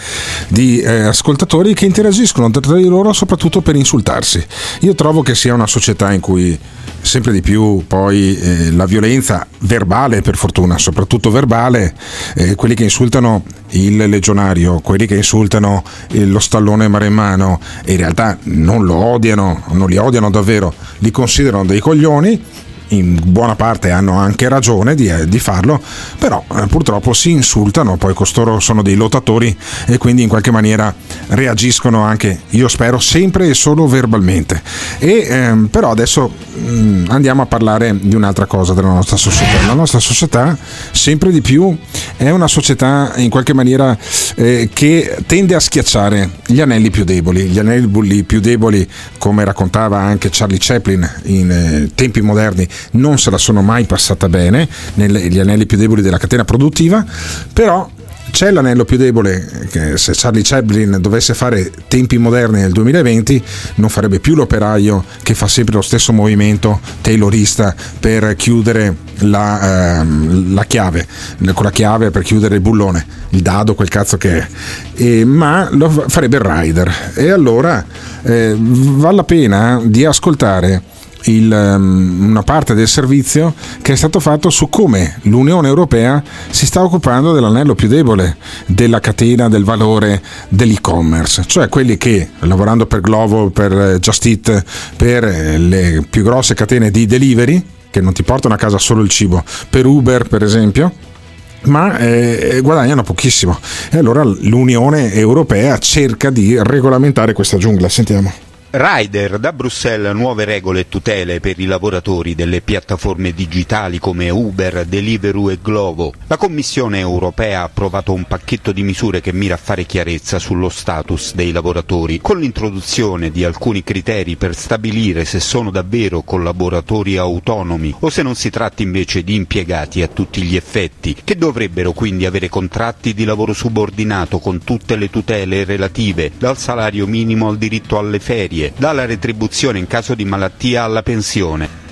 di eh, ascoltatori che interagiscono tra di loro soprattutto per insultarsi. Io trovo che sia una società in cui sempre di più poi eh, la violenza verbale, per fortuna, soprattutto verbale, eh, quelli che insultano il legionario, quelli che insultano eh, lo stallone maremmano e in realtà non lo odiano, non li odiano davvero, li considerano dei coglioni in buona parte hanno anche ragione di, eh, di farlo, però eh, purtroppo si insultano, poi costoro sono dei lottatori e quindi in qualche maniera reagiscono anche, io spero, sempre e solo verbalmente. E, ehm, però adesso mh, andiamo a parlare di un'altra cosa della nostra società. La nostra società sempre di più è una società in qualche maniera eh, che tende a schiacciare gli anelli più deboli, gli anelli più deboli come raccontava anche Charlie Chaplin in eh, tempi moderni non se la sono mai passata bene negli anelli più deboli della catena produttiva, però c'è l'anello più debole che se Charlie Chaplin dovesse fare tempi moderni nel 2020 non farebbe più l'operaio che fa sempre lo stesso movimento taylorista per chiudere la, ehm, la chiave con la chiave per chiudere il bullone il dado quel cazzo che è. E- ma lo farebbe il rider. E allora eh, vale la pena di ascoltare il, um, una parte del servizio che è stato fatto su come l'Unione Europea si sta occupando dell'anello più debole della catena del valore dell'e-commerce, cioè quelli che lavorando per Glovo, per eh, Just Eat, per eh, le più grosse catene di delivery, che non ti portano a casa solo il cibo, per Uber per esempio, ma eh, guadagnano pochissimo. E allora l'Unione Europea cerca di regolamentare questa giungla. Sentiamo. Rider da Bruxelles nuove regole e tutele per i lavoratori delle piattaforme digitali come Uber, Deliveroo e Glovo. La Commissione europea ha approvato un pacchetto di misure che mira a fare chiarezza sullo status dei lavoratori, con l'introduzione di alcuni criteri per stabilire se sono davvero collaboratori autonomi o se non si tratti invece di impiegati a tutti gli effetti, che dovrebbero quindi avere contratti di lavoro subordinato con tutte le tutele relative, dal salario minimo al diritto alle ferie, dalla retribuzione in caso di malattia alla pensione.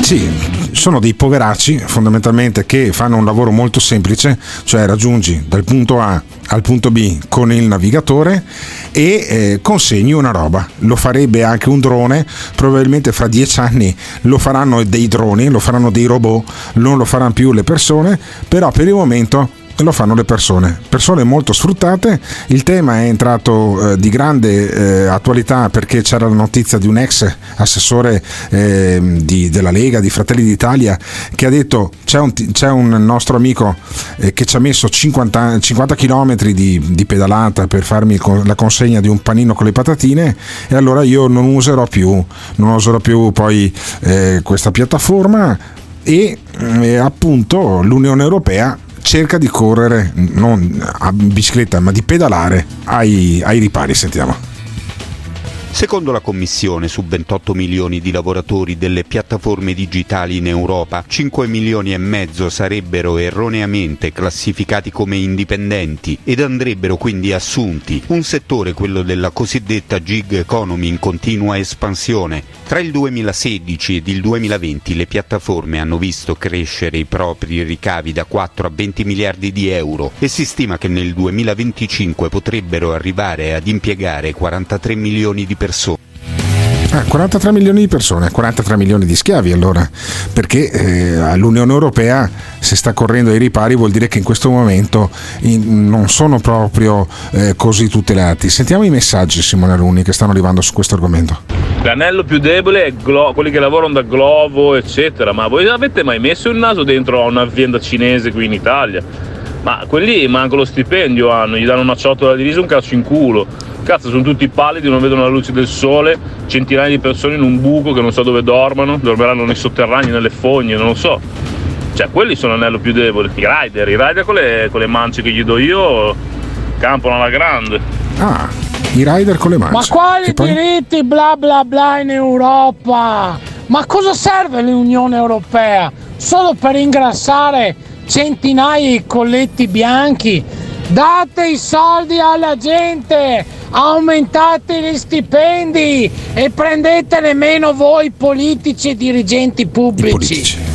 Sì, sono dei poveracci fondamentalmente che fanno un lavoro molto semplice, cioè raggiungi dal punto A al punto B con il navigatore e eh, consegni una roba. Lo farebbe anche un drone, probabilmente fra dieci anni lo faranno dei droni, lo faranno dei robot, non lo faranno più le persone, però per il momento lo fanno le persone, persone molto sfruttate. Il tema è entrato eh, di grande eh, attualità perché c'era la notizia di un ex assessore eh, di, della Lega, di Fratelli d'Italia, che ha detto c'è un, c'è un nostro amico eh, che ci ha messo 50, 50 km di, di, pedalata per farmi la consegna di un panino con le patatine e allora io non userò più, non userò più poi eh, questa piattaforma e eh, appunto l'Unione Europea cerca di correre non a bicicletta ma di pedalare ai, ai ripari sentiamo Secondo la Commissione, su 28 milioni di lavoratori delle piattaforme digitali in Europa, 5 milioni e mezzo sarebbero erroneamente classificati come indipendenti ed andrebbero quindi assunti, un settore, quello della cosiddetta gig economy, in continua espansione. Tra il 2016 ed il 2020 le piattaforme hanno visto crescere i propri ricavi da 4 a 20 miliardi di euro e si stima che nel 2025 potrebbero arrivare ad impiegare 43 milioni di persone. Ah, 43 milioni di persone, 43 milioni di schiavi allora, perché eh, all'Unione Europea se sta correndo ai ripari vuol dire che in questo momento in, non sono proprio eh, così tutelati. Sentiamo i messaggi Simone Aluni che stanno arrivando su questo argomento. L'anello più debole è Glo- quelli che lavorano da Glovo, eccetera, ma voi avete mai messo il naso dentro a un'azienda cinese qui in Italia? Ma quelli manco lo stipendio hanno, gli danno una ciotola di riso un calcio in culo Cazzo, sono tutti pallidi, non vedono la luce del sole, centinaia di persone in un buco che non so dove dormono, dormiranno nei sotterranei, nelle fogne, non lo so. Cioè, quelli sono l'anello più debole. I rider, i rider con le, con le mance che gli do io campano alla grande. Ah, i rider con le mance. Ma quali poi... diritti bla bla bla in Europa? Ma cosa serve l'Unione Europea? Solo per ingrassare centinaia di colletti bianchi? Date i soldi alla gente! aumentate gli stipendi e prendetene meno voi politici e dirigenti pubblici.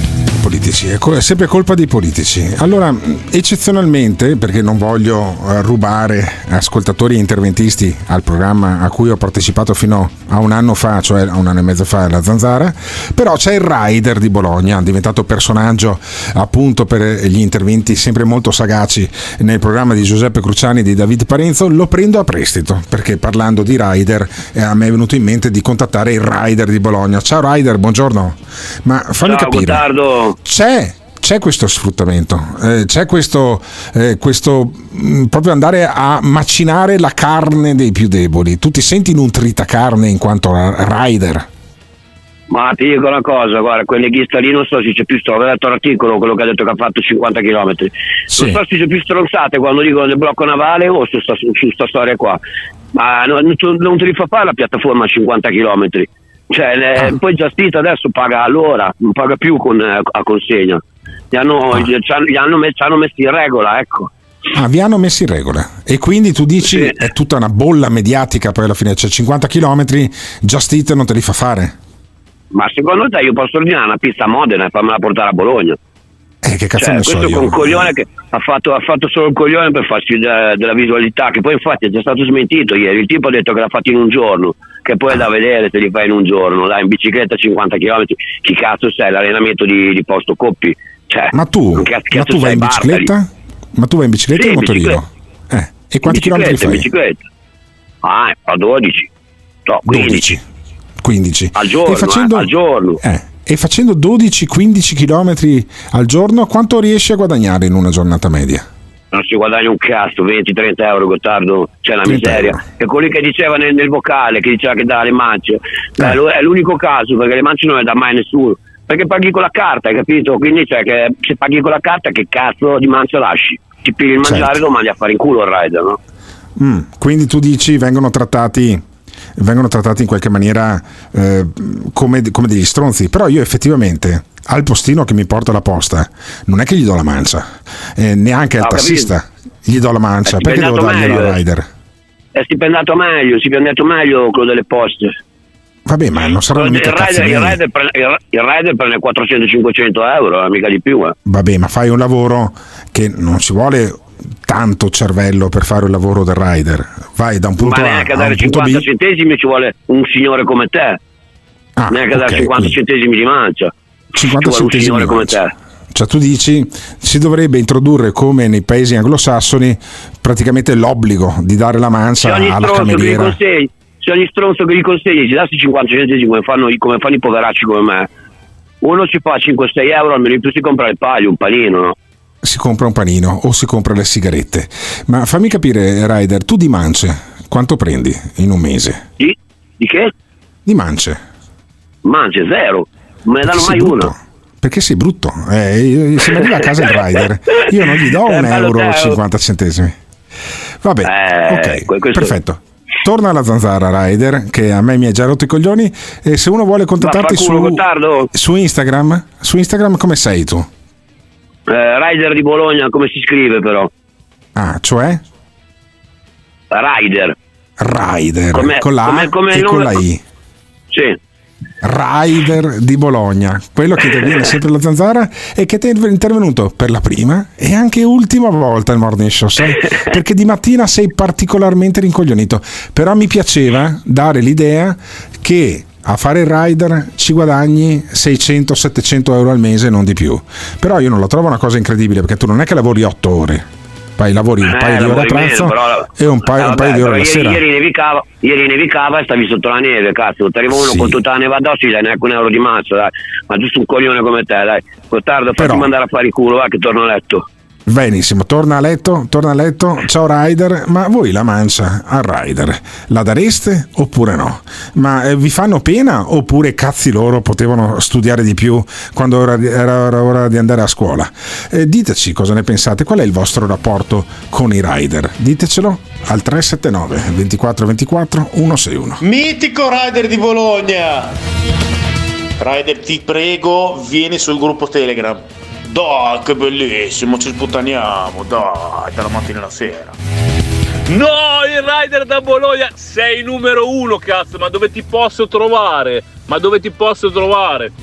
Politici politici, è sempre colpa dei politici. Allora, eccezionalmente, perché non voglio eh, rubare ascoltatori e interventisti al programma a cui ho partecipato fino a un anno fa, cioè a un anno e mezzo fa, la Zanzara, però c'è il Rider di Bologna, diventato personaggio appunto per gli interventi sempre molto sagaci nel programma di Giuseppe Cruciani e di David Parenzo, lo prendo a prestito, perché parlando di Rider eh, a me è venuto in mente di contattare il Rider di Bologna. Ciao Rider, buongiorno. Ma fammi Ciao, capire. Gottardo c'è c'è questo sfruttamento, eh, c'è questo, eh, questo mh, proprio andare a macinare la carne dei più deboli. Tu ti senti nutrita carne in quanto rider? Ma ti dico una cosa, guarda, quel leghista lì non so se c'è più stronzate, ho letto l'articolo, quello che ha detto che ha fatto 50 km. Sì. Non so se c'è più stronzate quando dicono del blocco navale o su sta, su sta storia qua. Ma non, non te li fa fare la piattaforma a 50 km. Cioè, le, ah. poi Justito adesso paga all'ora, non paga più con, eh, a consegna. Gli hanno, ah. gli, gli hanno, messi, hanno messi in regola, ecco. Ah, vi hanno messi in regola. E quindi tu dici sì. è tutta una bolla mediatica poi alla fine, cioè 50 km Just Eat non te li fa fare? Ma secondo te io posso ordinare una pizza a Modena e farmela portare a Bologna? Eh, che cazzo Cioè, ne so questo io? con un coglione che ha fatto, ha fatto solo il coglione per farsi de- della visualità, che poi infatti è già stato smentito ieri. Il tipo ha detto che l'ha fatto in un giorno, che poi è da vedere se li fai in un giorno, dai, in bicicletta 50 km, chi cazzo sei? L'allenamento di, di posto coppi. Cioè, Ma tu, ma tu vai in bicicletta? Ma tu vai in bicicletta Sì, o in in motorino? Eh, e quanti chilometri bicicletta, in fai? bicicletta. Ah, a 12. No, 15. 15. Al giorno, facendo, eh, al giorno. eh, e facendo 12-15 km al giorno, quanto riesci a guadagnare in una giornata media? non si guadagna un cazzo, 20-30 euro Gottardo, c'è 30 miseria. euro. E quelli che diceva nel, nel vocale, che diceva che dà le mance, lo- è l'unico caso perché le mance non le dà mai nessuno. Perché paghi con la carta, hai capito? Quindi cioè che se paghi con la carta che cazzo di mancia lasci? Ti pigli il mangiare Certo. e lo mandi a fare in culo il rider, no? Mm, quindi tu dici vengono trattati, vengono trattati in qualche maniera eh, come, come degli stronzi, però io effettivamente al postino che mi porta la posta non è che gli do la mancia, eh, neanche al No, ho tassista gli do la mancia, perché devo dargliela meglio, al eh. rider? È stipendato meglio, stipendiato meglio quello delle poste. Vabbè, ma non saranno il, mica rider, il, rider prende, il, rider prende 400-500 euro, eh, mica di più. Eh. Vabbè, ma fai un lavoro che non ci vuole tanto cervello per fare il lavoro del rider. Vai da un punto Ma A neanche a dare un punto 50 B. centesimi ci vuole un signore come te. neanche a dare ok, 50 quindi- centesimi di mancia. 50 ci vuole un signore come te. Cioè tu dici si dovrebbe introdurre come nei paesi anglosassoni praticamente l'obbligo di dare la mancia alla cameriera. se ogni stronzo che gli consegni ci dassi 50 centesimi come fanno, i- come fanno i poveracci come me, uno ci fa 5-6 euro, almeno in più si compra il paio, un panino, no? Si compra un panino o si compra le sigarette. Ma fammi capire, Ryder, tu di mance quanto prendi in un mese? Di, di che? Di mance. Mance, zero. Me ne danno mai uno. Perché sei brutto? Eh, se mi arriva a casa il rider, io non gli do un euro e oh. 50 centesimi. Vabbè, Eh, ok, que- questo- perfetto. Torna alla zanzara Rider, che a me mi ha già rotto i coglioni. E se uno vuole contattarti su, su Instagram, su Instagram come sei tu? Eh, rider di Bologna, come si scrive però? Ah, cioè Rider. Rider Com'è- con la com'è- com'è e il con la I. Sì. Rider di Bologna, quello che interviene sempre alla zanzara e che ti è intervenuto per la prima e anche ultima volta al morning show, sai? Perché di mattina sei particolarmente rincoglionito, però mi piaceva dare l'idea che a fare il rider ci guadagni 600-700 euro al mese, non di più. Però io non lo trovo una cosa incredibile perché tu non è che lavori 8 ore, poi lavori un Eh, paio di ore a pranzo però- e un paio, Eh, un vabbè, paio di ore la ieri, sera. Ieri nevicava, ieri nevicava e stavi sotto la neve, cazzo. Ti arriva uno Sì. con tutta la neve addosso, gli dai neanche un euro di mazzo, dai. Ma giusto un coglione come te, dai. Gottardo, fatti Però- mandare a fare il culo, va che torno a letto. Benissimo, torna a letto, torna a letto. Ciao Rider, ma voi la mancia al Rider la dareste oppure no? Ma eh, vi fanno pena oppure cazzi loro potevano studiare di più quando era, era- era ora di andare a scuola? Eh, diteci cosa ne pensate, qual è il vostro rapporto con i Rider? Ditecelo al 379 24 24 161. Mitico Rider di Bologna. Rider, ti prego, vieni sul gruppo Telegram. Dai, che bellissimo, ci sputtaniamo, dai, dalla mattina alla sera. No, il rider da Bologna sei numero uno, cazzo, ma dove ti posso trovare? Ma dove ti posso trovare?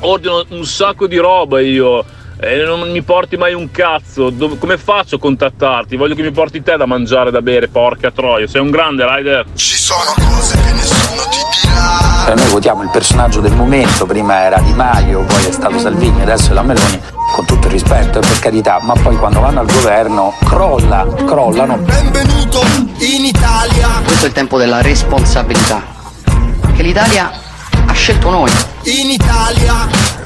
Ordino un sacco di roba io. E non mi porti mai un cazzo. Dove- come faccio a contattarti? Voglio che mi porti te da mangiare, da bere, porca troia. Sei un grande rider. Ci sono cose che nessuno Noi votiamo il personaggio del momento, prima era Di Maio, poi è stato Salvini, adesso è la Meloni, con tutto il rispetto e per carità, ma poi quando vanno al governo crolla, crollano. Benvenuto in Italia. Questo è il tempo della responsabilità. Che l'Italia ha scelto noi. In Italia.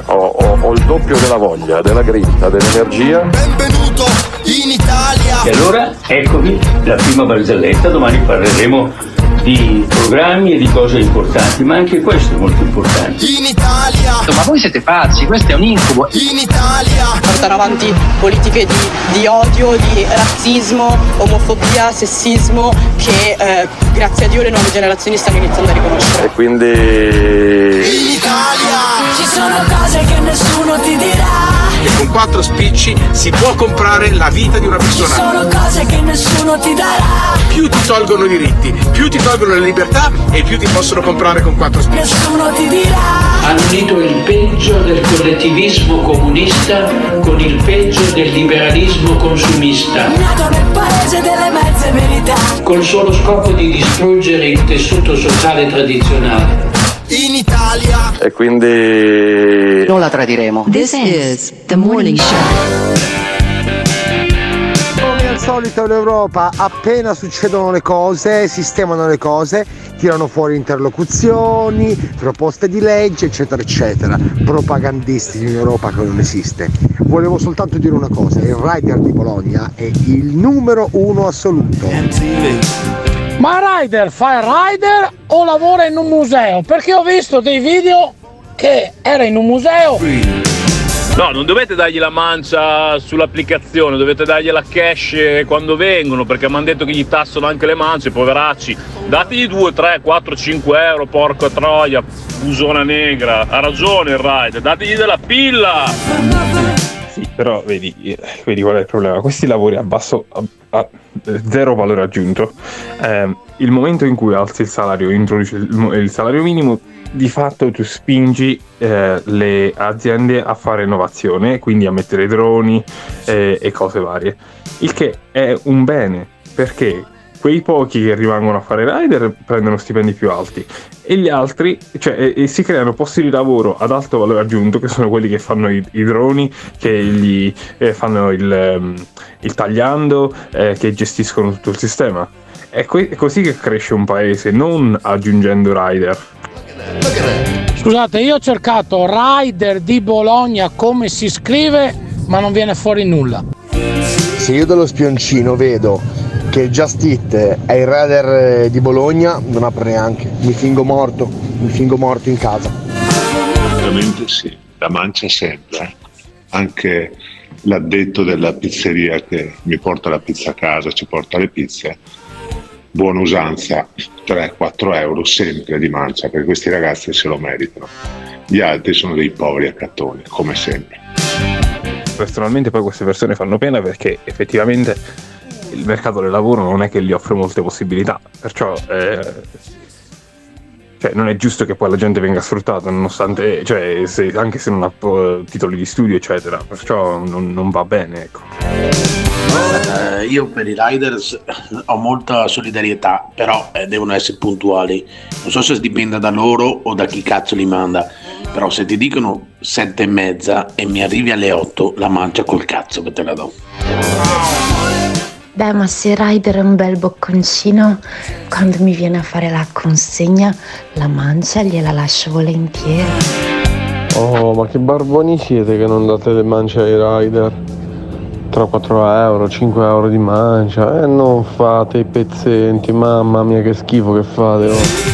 Ho, ho- ho il doppio della voglia, della grinta, dell'energia. Benvenuto in Italia. E allora eccovi la prima barzelletta, domani parleremo di programmi e di cose importanti, ma anche questo è molto importante. In Italia. Ma voi siete pazzi, questo è un incubo. In Italia. portano avanti politiche di, di odio, di razzismo, omofobia, sessismo che eh, grazie a Dio le nuove generazioni stanno iniziando a riconoscere. E quindi In Italia. Ci sono cose che nessuno ti dirà. E con quattro spicci si può comprare la vita di una persona. sono cose che nessuno ti darà. Più ti tolgono i diritti, più ti tolgono le libertà e più ti possono comprare con quattro spicci. Nessuno ti dirà. hanno unito il peggio del collettivismo comunista con il peggio del liberalismo consumista, Nato nel paese delle mezze verità. col solo scopo di distruggere il tessuto sociale tradizionale. In Italia. E quindi... Non la tradiremo. This is the morning show. Come al solito l'Europa, appena succedono le cose, sistemano le cose, tirano fuori interlocuzioni, proposte di legge, eccetera, eccetera. Propagandisti di un'Europa che non esiste. Volevo soltanto dire una cosa, il Rider di Bologna è il numero uno assoluto. Ma Rider fa il rider o lavora in un museo? Perché ho visto dei video che era in un museo. No, non dovete dargli la mancia sull'applicazione, dovete dargli la cash quando vengono, perché mi hanno detto che gli tassano anche le mance, poveracci. Dategli 2, 3, 4, 5 euro, porca troia, busona negra. Ha ragione il rider, dategli della pilla! Sì, però vedi, eh, vedi qual è il problema? Questi lavori a basso, a, a zero valore aggiunto, ehm, il momento in cui alzi il salario, introduci il, il salario minimo, di fatto tu spingi eh, le aziende a fare innovazione, quindi a mettere droni eh, e cose varie. Il che è un bene, perché quei pochi che rimangono a fare rider prendono stipendi più alti e gli altri, cioè, e, e si creano posti di lavoro ad alto valore aggiunto, che sono quelli che fanno i, i droni, che gli eh, fanno il, ehm, il tagliando, eh, che gestiscono tutto il sistema. È, que- è così che cresce un paese, non aggiungendo rider. Scusate, io ho cercato Rider di Bologna come si scrive, ma non viene fuori nulla. Se io dallo spioncino vedo che Just It è il Rider eh, di Bologna, non apro neanche. Mi fingo morto, mi fingo morto in casa. Ovviamente sì, la mancia sempre. eh. Anche l'addetto della pizzeria che mi porta la pizza a casa, ci porta le pizze, buona usanza, 3-4 euro sempre di mancia, perché questi ragazzi se lo meritano. Gli altri sono dei poveri accattoni, come sempre. Personalmente poi queste persone fanno pena perché effettivamente il mercato del lavoro non è che gli offre molte possibilità, perciò eh, cioè, non è giusto che poi la gente venga sfruttata, nonostante, cioè, se- anche se non ha eh, titoli di studio, eccetera, perciò non, non va bene. Ecco. Eh, io per i riders ho molta solidarietà, però eh, devono essere puntuali. Non so se dipenda da loro o da chi cazzo li manda. Però se ti dicono sette e mezza e mi arrivi alle 8, la mancia col cazzo che te la do. Beh, ma se Ryder è un bel bocconcino, quando mi viene a fare la consegna, la mancia gliela lascio volentieri. Oh, ma che barboni siete che non date le mance ai rider? 3-4 euro, 5 euro di mancia. E non fate i pezzenti, mamma mia che schifo che fate. Oh.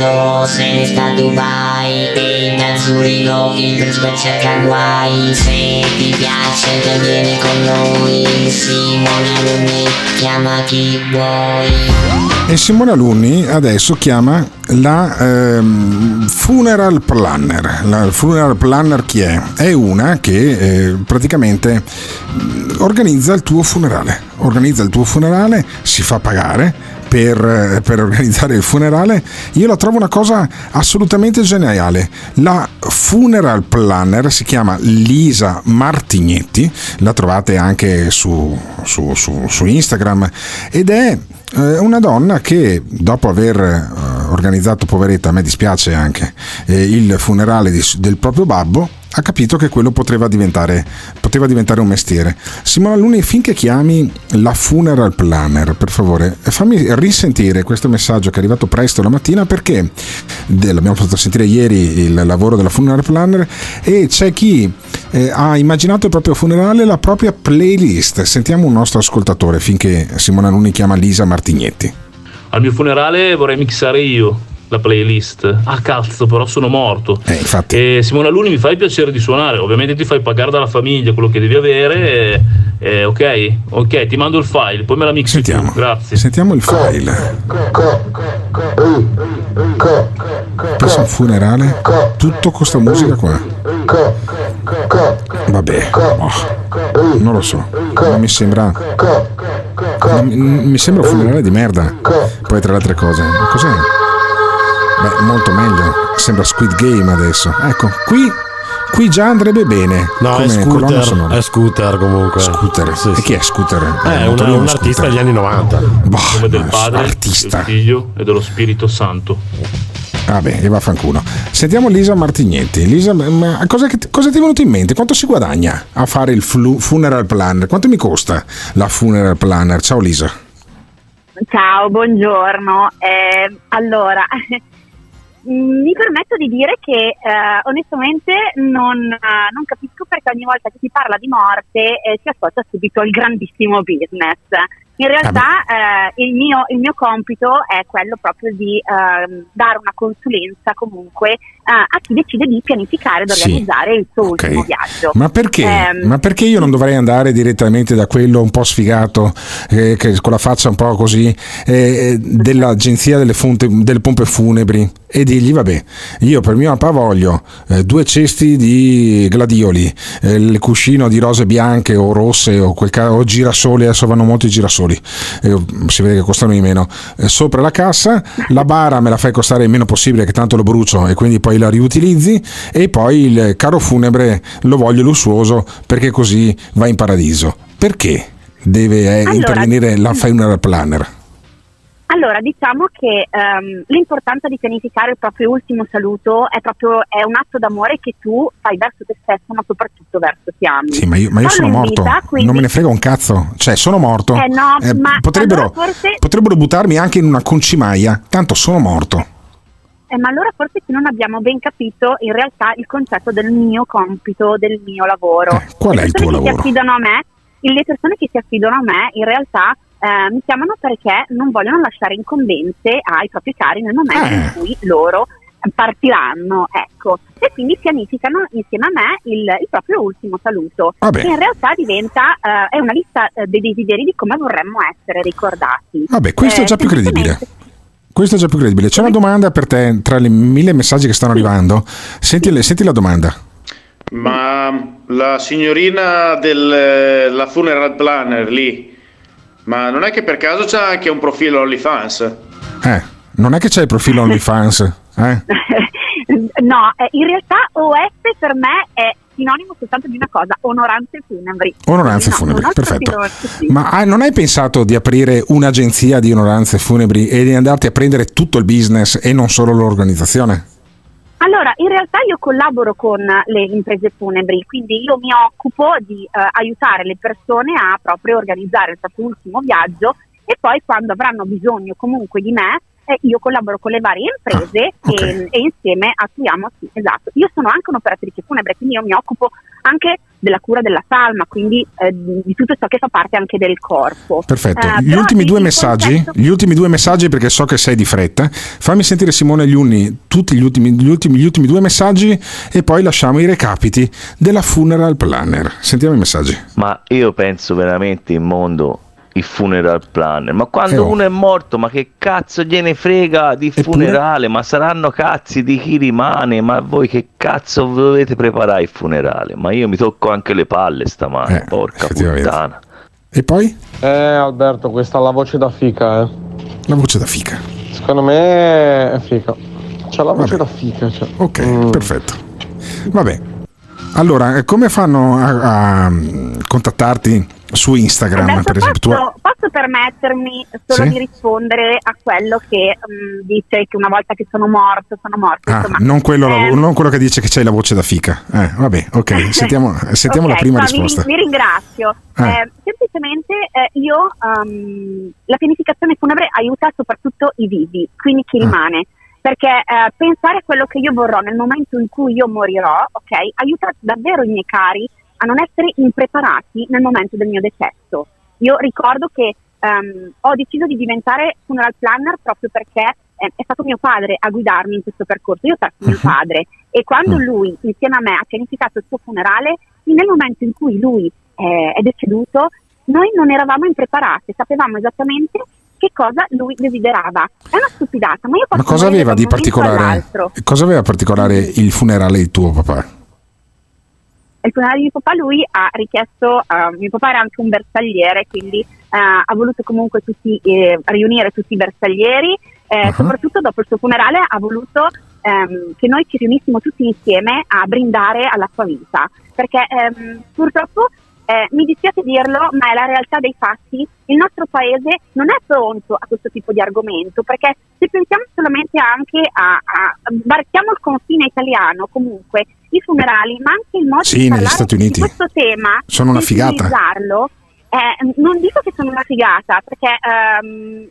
Ciao Gottardo, se ne sta Dubai E da Zurigo il principe cerca guai Se ti piace te vieni con noi Simone Alunni chiama chi vuoi E Simone Alunni adesso chiama la ehm, funeral planner. La funeral planner chi è? È una che eh, praticamente mh, organizza il tuo funerale. Organizza il tuo funerale, si fa pagare per, per organizzare il funerale. Io la trovo una cosa assolutamente geniale. La funeral planner si chiama Lisa Martignetti, la trovate anche su, su- su- su Instagram ed è eh, una donna che dopo aver eh, organizzato, poveretta, a me dispiace anche, eh, il funerale di- del proprio babbo, ha capito che quello poteva diventare, poteva diventare un mestiere. Simona Luni, finché chiami la funeral planner, per favore, fammi risentire questo messaggio che è arrivato presto la mattina perché l'abbiamo fatto sentire ieri il lavoro della funeral planner e c'è chi eh, ha immaginato il proprio funerale, la propria playlist. Sentiamo un nostro ascoltatore finché Simona Luni chiama Lisa Martignetti. Al mio funerale vorrei mixare io la playlist. Ah cazzo, però sono morto. Eh, infatti. E Simona Luni mi fai il piacere di suonare. Ovviamente ti fai pagare dalla famiglia quello che devi avere. e- e ok, ok, ti mando il file, poi me la mixi tu. Grazie. Sentiamo il file. Questo è un funerale, tutto con sta musica qua. Vabbè, boh, non lo so, non mi sembra. non mi sembra un funerale di merda. Poi tra le altre cose, cos'è? Beh, molto meglio. Sembra Squid Game adesso. Ecco, qui, qui già andrebbe bene. No, è come scooter, è scooter comunque. Scooter. Sì, E sì. chi è Scooter? Eh, Eh, un, un Scooter. artista degli anni 90. Nome del eh, Padre, artista. del Figlio e dello Spirito Santo. Vabbè, e vaffanculo. Sentiamo Lisa Martignetti. Lisa, ma cosa, che- cosa ti è venuto in mente? Quanto si guadagna a fare il flu- funeral planner? Quanto mi costa la funeral planner? Ciao Lisa. Ciao, buongiorno. Eh, allora, mi permetto di dire che eh, onestamente non, eh, non capisco perché ogni volta che si parla di morte eh, si ascolta subito il grandissimo business. In realtà eh, il, mio, il mio compito è quello proprio di ehm, dare una consulenza comunque eh, a chi decide di pianificare ed Sì, organizzare il suo ok. ultimo viaggio. Ma perché? Ehm, Ma perché io non dovrei andare direttamente da quello un po' sfigato, eh, che, con la faccia un po' così, eh, dell'agenzia delle, fonte- delle pompe funebri e dirgli, vabbè, io per mio papà voglio eh, due cesti di gladioli, eh, il cuscino di rose bianche o rosse o, quel ca- o girasoli, adesso vanno molto i girasoli, eh, si vede che costano di meno, eh, sopra la cassa, la bara me la fai costare il meno possibile che tanto lo brucio e quindi poi la riutilizzi e poi il carro funebre lo voglio lussuoso perché così va in paradiso. Perché deve eh, Allora- intervenire la funeral planner? Allora, diciamo che ehm, l'importanza di pianificare il proprio ultimo saluto è proprio è un atto d'amore che tu fai verso te stesso, ma soprattutto verso chi ami. Sì, ma io, ma io sono morto, vita, quindi- non me ne frega un cazzo, cioè sono morto. Eh no, Eh, ma potrebbero, allora forse, potrebbero buttarmi anche in una concimaia, tanto sono morto. eh, ma allora forse che non abbiamo ben capito in realtà il concetto del mio compito, del mio lavoro. qual è le il persone tuo che si lavoro? affidano a me, le persone che si affidano a me in realtà eh, mi chiamano perché non vogliono lasciare incombenze ai propri cari nel momento Eh. in cui loro partiranno, ecco, e quindi pianificano insieme a me il, il proprio ultimo saluto. Vabbè. Che in realtà diventa eh, è una lista eh, dei desideri di come vorremmo essere ricordati. Vabbè, questo Eh, è già più credibile. Questo è già più credibile. C'è una domanda per te tra le mille messaggi che stanno arrivando. Senti, le- senti la domanda. Ma la signorina della funeral planner lì, ma non è che per caso c'ha anche un profilo OnlyFans? Eh, non è che c'è il profilo OnlyFans, eh? no, eh, in realtà OF per me è sinonimo soltanto di una cosa, onoranze funebri. Onoranze No, funebri, perfetto. Ma ah, non hai pensato di aprire un'agenzia di onoranze funebri e di andarti a prendere tutto il business e non solo l'organizzazione? Allora, in realtà io collaboro con le imprese funebri, quindi io mi occupo di eh, aiutare le persone a proprio organizzare il proprio ultimo viaggio e poi quando avranno bisogno comunque di me, eh, io collaboro con le varie imprese e, e insieme attuiamo, sì, esatto. Io sono anche un'operatrice funebre, quindi io mi occupo anche della cura della salma, quindi eh, di tutto ciò che fa parte anche del corpo. Perfetto. Eh, gli ultimi due messaggi, concetto- gli ultimi due messaggi perché so che sei di fretta. Fammi sentire Simone gli uni, tutti gli ultimi, gli ultimi, gli ultimi due messaggi e poi lasciamo i recapiti della funeral planner. Sentiamo i messaggi. Ma io penso veramente in mondo il funeral planner. Ma quando Eh, uno è morto, ma che cazzo gliene frega di funerale? Ma saranno cazzi di chi rimane? Ma voi che cazzo dovete preparare il funerale? Ma io mi tocco anche le palle stamane, porca puttana. E poi? Eh, Alberto, questa ha la voce da fica, eh. La voce da fica. Secondo me è fica. C'ha la voce da fica, cioè. Ok, perfetto. Vabbè. Allora, eh, come fanno a, a, mm, contattarti su Instagram, Adesso per esempio? Tu- posso, posso permettermi solo Sì? di rispondere a quello che mm, dice che una volta che sono morto, sono morto. Ah, insomma. non quello, la- Ehm, non quello che dice che c'hai la voce da fica. Eh, vabbè, ok, sentiamo, sentiamo la Ok, prima no, vi- risposta. Vi, ringrazio. Eh. Eh, semplicemente eh, io ehm, la pianificazione funebre aiuta soprattutto i vivi, quindi Ah. chi rimane. Perché eh, pensare a quello che io vorrò nel momento in cui io morirò, ok, aiuta davvero i miei cari a non essere impreparati nel momento del mio decesso. Io ricordo che ehm, ho deciso di diventare funeral planner proprio perché eh, è stato mio padre a guidarmi in questo percorso. Io ho perso mio padre e quando lui insieme a me ha pianificato il suo funerale, nel momento in cui lui eh, è deceduto, noi non eravamo impreparati, sapevamo esattamente che cosa lui desiderava. È una stupidata, ma io posso Ma cosa aveva di particolare? Cosa aveva particolare il funerale di tuo papà? il funerale di mio papà lui ha richiesto, eh, mio papà era anche un bersagliere, quindi eh, ha voluto comunque tutti, eh, riunire tutti i bersaglieri, eh, Uh-huh. soprattutto dopo il suo funerale ha voluto ehm, che noi ci riunissimo tutti insieme a brindare alla sua vita, perché ehm, purtroppo eh, mi dispiace dirlo, ma è la realtà dei fatti. Il nostro paese non è pronto a questo tipo di argomento, perché se pensiamo solamente anche a, a varchiamo il confine italiano, comunque i funerali, ma anche il modo Sì, di negli parlare Stati Uniti. questo tema, Sono una figata. eh, non dico che sono una figata, perché ehm,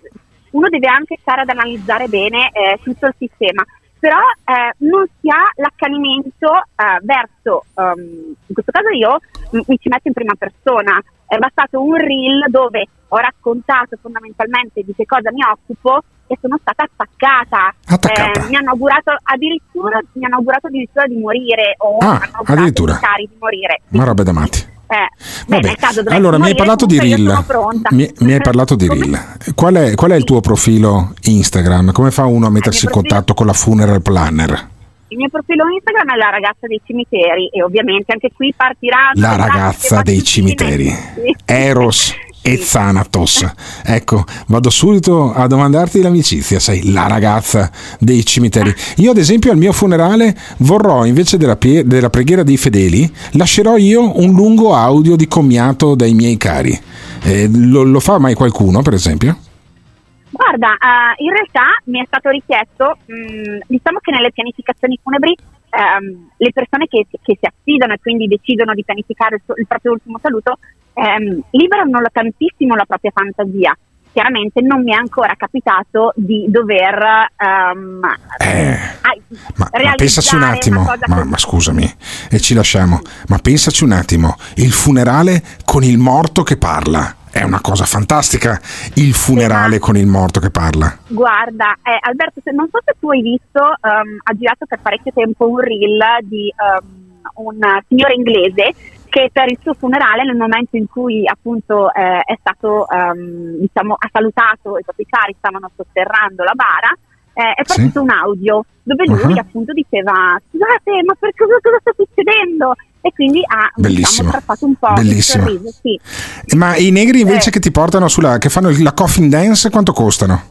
uno deve anche stare ad analizzare bene eh, tutto il sistema, però eh, non si ha l'accanimento eh, verso, ehm, in questo caso io m- mi ci metto in prima persona, è bastato un reel dove ho raccontato fondamentalmente di che cosa mi occupo e sono stata attaccata, Attaccata. Eh, mi hanno augurato addirittura, mi hanno augurato addirittura di morire o Ah, addirittura. di morire. Ma roba da matti. Eh, beh, caso dovessi allora mi hai parlato di pronta. Mi, mi hai parlato di Reel. Qual è, qual è il tuo profilo Instagram? Come fa uno a mettersi in contatto con la funeral planner? Il mio profilo Instagram è la ragazza dei cimiteri e ovviamente anche qui partiranno La ragazza dei cimiteri. Eros e Thanatos. Ecco, vado subito a domandarti l'amicizia, sei la ragazza dei cimiteri. Io ad esempio al mio funerale vorrò invece della, pie- della preghiera dei fedeli, lascerò io un lungo audio di commiato dai miei cari. Eh, lo, lo fa mai qualcuno, per esempio? Guarda, eh, in realtà mi è stato richiesto, mh, diciamo che nelle pianificazioni funebri ehm, le persone che, che si affidano e quindi decidono di pianificare il, il proprio ultimo saluto ehm, liberano tantissimo la propria fantasia. Chiaramente non mi è ancora capitato di dover ehm, ai- Ma pensaci un attimo, ma, ma scusami, e ci lasciamo. Ma pensaci un attimo, il funerale con il morto che parla. È una cosa fantastica, il funerale con il morto che parla. Guarda, eh, Alberto, se- non so se tu hai visto, ehm, ha girato per parecchio tempo un reel di ehm, un signore inglese che per il suo funerale, nel momento in cui appunto eh, è stato, ehm, diciamo, ha salutato i propri cari, stavano sotterrando la bara, eh, è Sì. partito un audio dove lui Uh-huh. appunto diceva scusate ma per cosa, cosa sta succedendo? E quindi ha Bellissimo. diciamo, un po' Bellissimo. il sorriso, sì. Eh, Ma i negri invece Eh. che ti portano sulla. che fanno la coffin dance, quanto costano?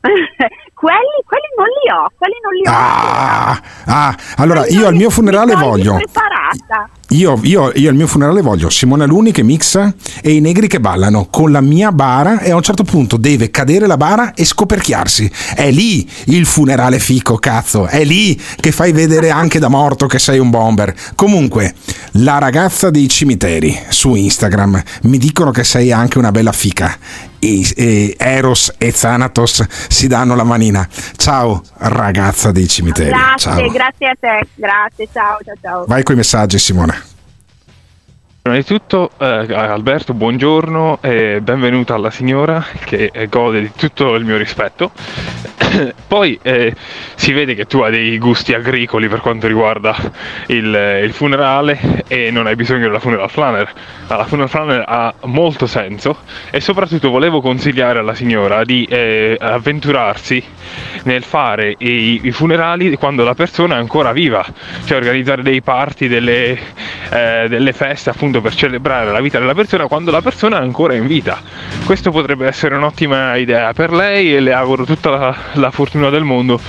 quelli, quelli non li ho, quelli non li ho. Ah, ah, allora io al mio funerale voglio. preparata. Io, io, io al mio funerale voglio Simona Luni che mixa e i negri che ballano con la mia bara e a un certo punto deve cadere la bara e scoperchiarsi. È lì il funerale fico, cazzo. È lì che fai vedere anche da morto che sei un bomber. Comunque, la ragazza dei cimiteri su Instagram mi dicono che sei anche una bella fica. E, e Eros e Thanatos si danno la manina. Ciao, ragazza dei cimiteri. Grazie, Ciao. grazie a te, grazie, ciao, ciao, ciao. Vai con i messaggi, Simone. Prima di tutto, eh, Alberto, buongiorno e benvenuta alla signora che eh, gode di tutto il mio rispetto. Poi eh, si vede che tu hai dei gusti agricoli per quanto riguarda il, il funerale e non hai bisogno della funeral planner. La funeral planner ha molto senso e soprattutto volevo consigliare alla signora di eh, avventurarsi nel fare i, i, funerali quando la persona è ancora viva, cioè organizzare dei party, delle, eh, delle feste appunto appunto per celebrare la vita della persona quando la persona è ancora in vita. Questo potrebbe essere un'ottima idea per lei e le auguro tutta la, la fortuna del mondo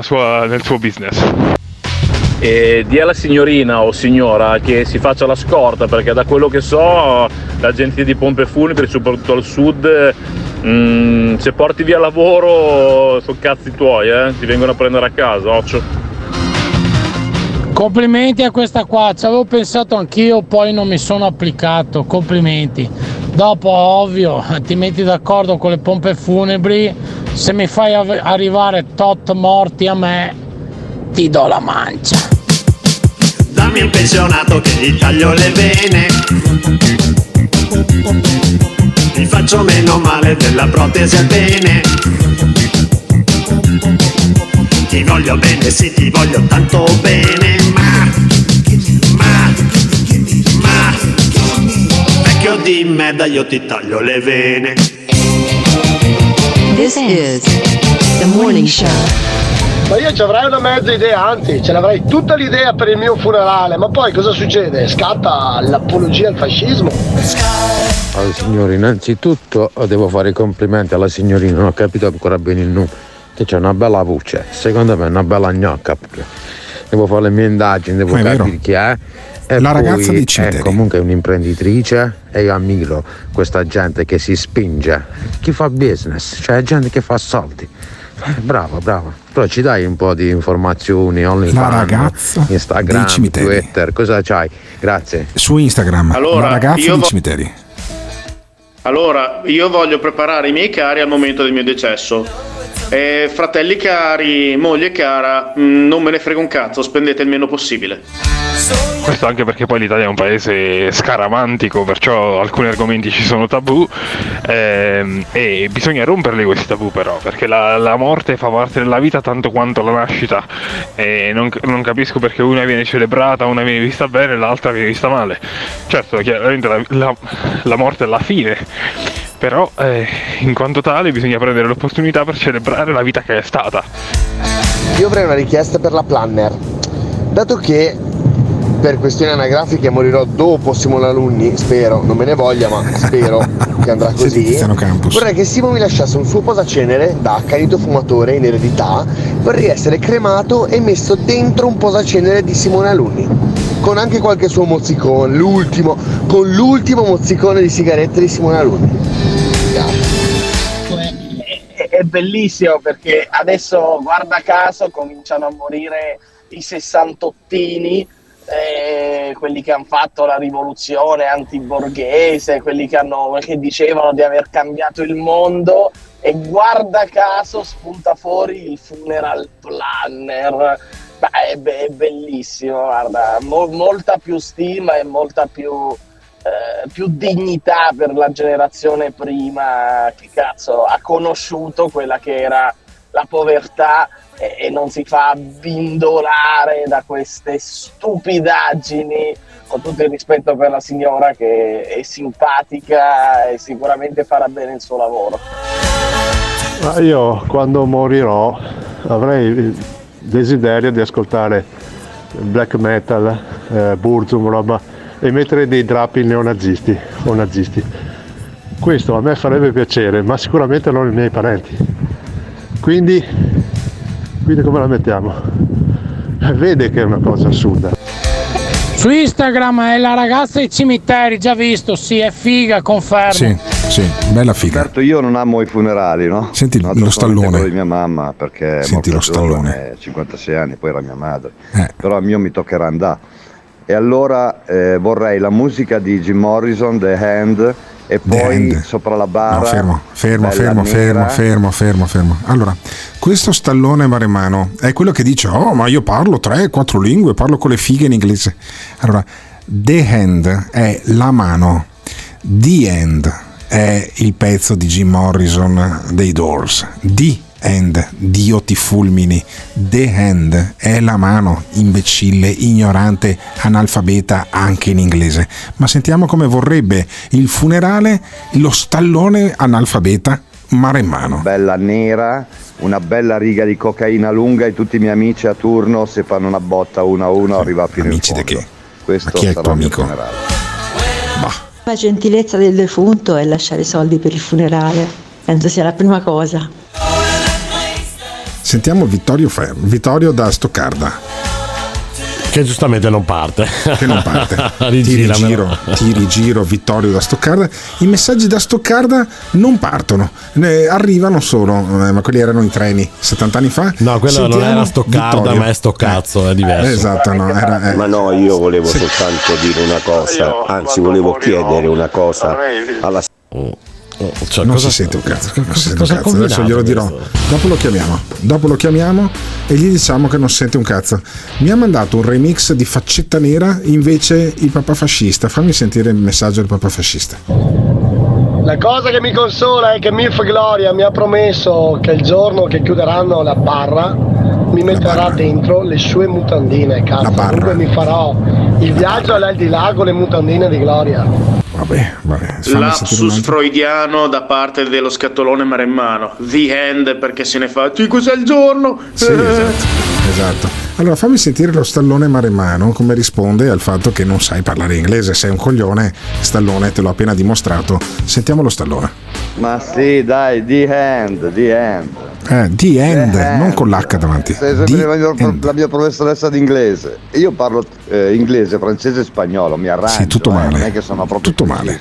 sua, nel suo business. E di alla signorina o signora che si faccia la scorta perché da quello che so l'agenzia di pompe funebri soprattutto al sud mm, se porti via lavoro sono cazzi tuoi eh? ti vengono a prendere a casa occhio Complimenti a questa qua, ci avevo pensato anch'io, poi non mi sono applicato. Complimenti. Dopo, ovvio, ti metti d'accordo con le pompe funebri. Se mi fai av- arrivare tot morti a me, ti do la mancia. Dammi un pensionato che gli taglio le vene. Mi faccio meno male della protesi al bene. Ti voglio bene, sì, ti voglio tanto bene, ma, ma, ma, vecchio di merda, io ti taglio le vene. This is the morning show. Ma io ci avrei una mezza idea, anzi, ce l'avrei tutta l'idea per il mio funerale, ma poi cosa succede? Scatta l'apologia al fascismo. Allora, signori, innanzitutto devo fare i complimenti alla signorina, non ho capito ancora bene il nome che c'è una bella voce, secondo me è una bella gnocca pure. Devo fare le mie indagini, devo è capire vero. chi è. E La poi ragazza di è Citeri. comunque un'imprenditrice e io ammiro questa gente che si spinge, chi fa business, cioè gente che fa soldi. Eh, Brava, brava. Però ci dai un po' di informazioni, La OnlyFans, ragazza Instagram. Twitter, cosa c'hai? Grazie. Su Instagram, Allora, la ragazza vo- cimiteri. Allora, io voglio preparare i miei cari al momento del mio decesso. Eh, fratelli cari, moglie cara, mh, non me ne frega un cazzo, spendete il meno possibile. Questo anche perché poi l'Italia è un paese scaramantico, perciò alcuni argomenti ci sono tabù ehm, e bisogna romperli questi tabù però, perché la, la morte fa parte della vita tanto quanto la nascita e non, non capisco perché una viene celebrata, una viene vista bene e l'altra viene vista male. Certo, chiaramente la, la- la morte è la fine, però eh, in quanto tale bisogna prendere l'opportunità per celebrare la vita che è stata. Io avrei una richiesta per la planner. Dato che per questioni anagrafiche morirò dopo Simone Alunni, spero, non me ne voglia, ma spero che andrà Sì, così. Vorrei che Simo mi lasciasse un suo posacenere da accanito fumatore in eredità. Vorrei essere cremato e messo dentro un posacenere di Simone Alunni. Con anche qualche suo mozzicone, l'ultimo, con l'ultimo mozzicone di sigarette di Simone Alunni. Bellissimo perché adesso guarda caso cominciano a morire i sessantottini eh, quelli che hanno fatto la rivoluzione antiborghese quelli che, hanno, che dicevano di aver cambiato il mondo e guarda caso spunta fuori il funeral planner. Beh, è, be- è bellissimo guarda mo- molta più stima e molta più eh, più dignità per la generazione prima che cazzo ha conosciuto quella che era la povertà e, e non si fa bindolare da queste stupidaggini con tutto il rispetto per la signora che è simpatica e sicuramente farà bene il suo lavoro. Ma io quando morirò avrei il desiderio di ascoltare black metal, eh, Burzum, roba e mettere dei drappi neonazisti o nazisti. Questo a me farebbe piacere, ma sicuramente non ai miei parenti. Quindi, quindi come la mettiamo? Vede che è una cosa assurda. Su Instagram è la ragazza dei cimiteri, già visto, sì, è figa, confermo. Sì, sì, bella figa. Certo, io non amo i funerali, no? Senti No, lo stallone. quello di mia mamma perché Senti lo stallone. eh, 56 anni, poi era mia madre. Eh. Però al mio mi toccherà andare. E allora eh, vorrei la musica di Jim Morrison, The Hand, e poi Hand. sopra la barra. No, fermo, fermo, fermo, fermo, fermo, fermo, fermo. Allora, questo stallone maremano è quello che dice: Oh, ma io parlo tre, quattro lingue, parlo con le fighe in inglese. Allora, The Hand è la mano, The End è il pezzo di Jim Morrison dei Doors, The Hand, Dio ti fulmini, The Hand è la mano, imbecille, ignorante, analfabeta anche in inglese. Ma sentiamo come vorrebbe il funerale lo stallone analfabeta maremmano. Bella nera, una bella riga di cocaina lunga e tutti i miei amici a turno se fanno una botta uno a uno arriva fino Amici in di fondo. che? Questo Ma chi è il tuo amico? funerale. La gentilezza del defunto è lasciare i soldi per il funerale. Penso sia la prima cosa. Sentiamo Vittorio, Fer- Vittorio da Stoccarda. Che giustamente non parte. Che non parte. ti Rigiramelo. rigiro, ti rigiro Vittorio da Stoccarda. I messaggi da Stoccarda non partono, ne arrivano solo, eh, ma quelli erano i treni 70 anni fa. No, quello non Sentiamo era Stoccarda, Vittorio. ma è Stoccazzo, è diverso. Esatto, no, era, Ma no, io volevo soltanto dire una cosa, anzi volevo chiedere una cosa alla Cioè, non cosa- si sente un cazzo. non si sente cosa un cazzo. Adesso glielo dirò. Dopo lo chiamiamo. Dopo lo chiamiamo e gli diciamo che non sente un cazzo. Mi ha mandato un remix di Faccetta Nera, invece il papà fascista. Fammi sentire il messaggio del papà fascista. La cosa che mi consola è che Milf Gloria mi ha promesso che il giorno che chiuderanno la barra mi metterà dentro le sue mutandine. Cazzo, dunque mi farò il viaggio all'aldilà con le mutandine di Gloria. Vabbè, vabbè. Lapsus freudiano da parte dello scatolone maremmano. The Hand perché se ne fa. Ti cos'è il giorno? Sì, esatto, esatto. Allora fammi sentire lo stallone maremmano come risponde al fatto che non sai parlare inglese. Sei un coglione, stallone, te l'ho appena dimostrato. Sentiamo lo stallone. Ma sì, dai, the hand, the hand. Eh, the end, The non con l'H davanti. Sei sempre la mia, la mia professoressa di inglese. Io parlo eh, inglese, francese e spagnolo, mi arrangio. Sì, tutto eh, male. Non è che sono proprio Tutto male.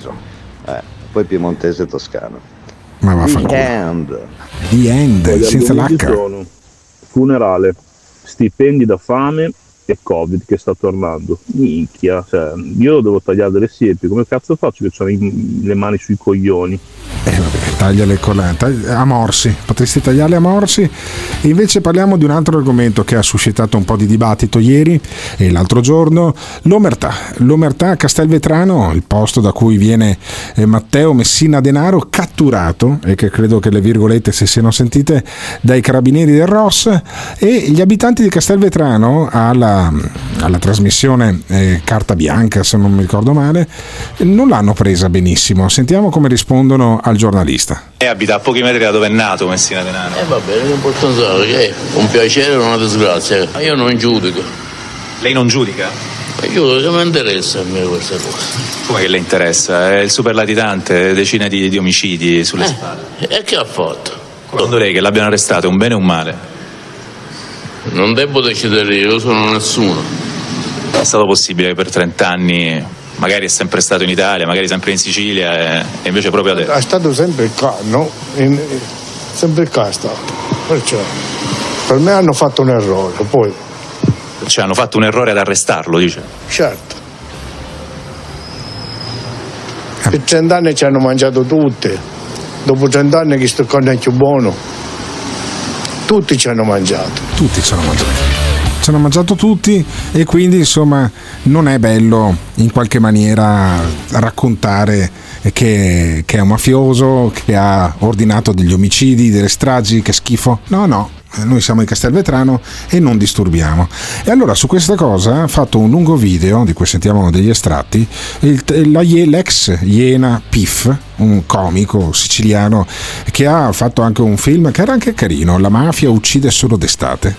Eh, poi piemontese e toscano. Ma The vaffanculo. hand. The end, Poi gli senza l'H. funerale, stipendi da fame e covid che sta tornando. Minchia, cioè, io devo tagliare delle siepi, come cazzo faccio che ho le mani sui coglioni? Tagliale con la, tagli- a morsi, potresti tagliarle a morsi. Invece parliamo di un altro argomento che ha suscitato un po' di dibattito ieri e l'altro giorno, l'omertà. L'omertà a Castelvetrano, il posto da cui viene eh, Matteo Messina Denaro, catturato, e che credo che le virgolette si siano sentite, dai carabinieri del Ross, e gli abitanti di Castelvetrano alla, alla trasmissione eh, Carta Bianca, se non mi ricordo male, non l'hanno presa benissimo. Sentiamo come rispondono al giornalista. E abita a pochi metri da dove è nato Messina Denaro. E va bene, l'importanza è che è un piacere o una disgrazia. Ma Io non giudico. Lei non giudica? Ma Io che mi interessa a me questa cosa. Come che le interessa? È il superlatitante, decine di, di omicidi Eh. sulle spalle. E che ha fatto? Secondo lei che l'abbiano arrestato è un bene o un male? Non devo decidere io, io sono nessuno. È stato possibile che per 30 anni magari è sempre stato in Italia, magari sempre in Sicilia e, e invece proprio adesso. È stato sempre qua, no? In- sempre qua è stato. Perciò per me hanno fatto un errore, poi Cioè hanno fatto un errore ad arrestarlo, dice. certo. Per cent'anni ci hanno mangiato tutte. Dopo cent'anni che sto con è più buono. Tutti ci hanno mangiato. Tutti ci hanno mangiato. Ci hanno mangiato tutti e quindi insomma non è bello in qualche maniera raccontare che, che è un mafioso, che ha ordinato degli omicidi, delle stragi, che schifo. No, no. Noi siamo in Castelvetrano e non disturbiamo. E allora su questa cosa ha fatto un lungo video, di cui sentiamo degli estratti, il- la l'ex Iena Piff, un comico siciliano che ha fatto anche un film che era anche carino, La mafia uccide solo d'estate.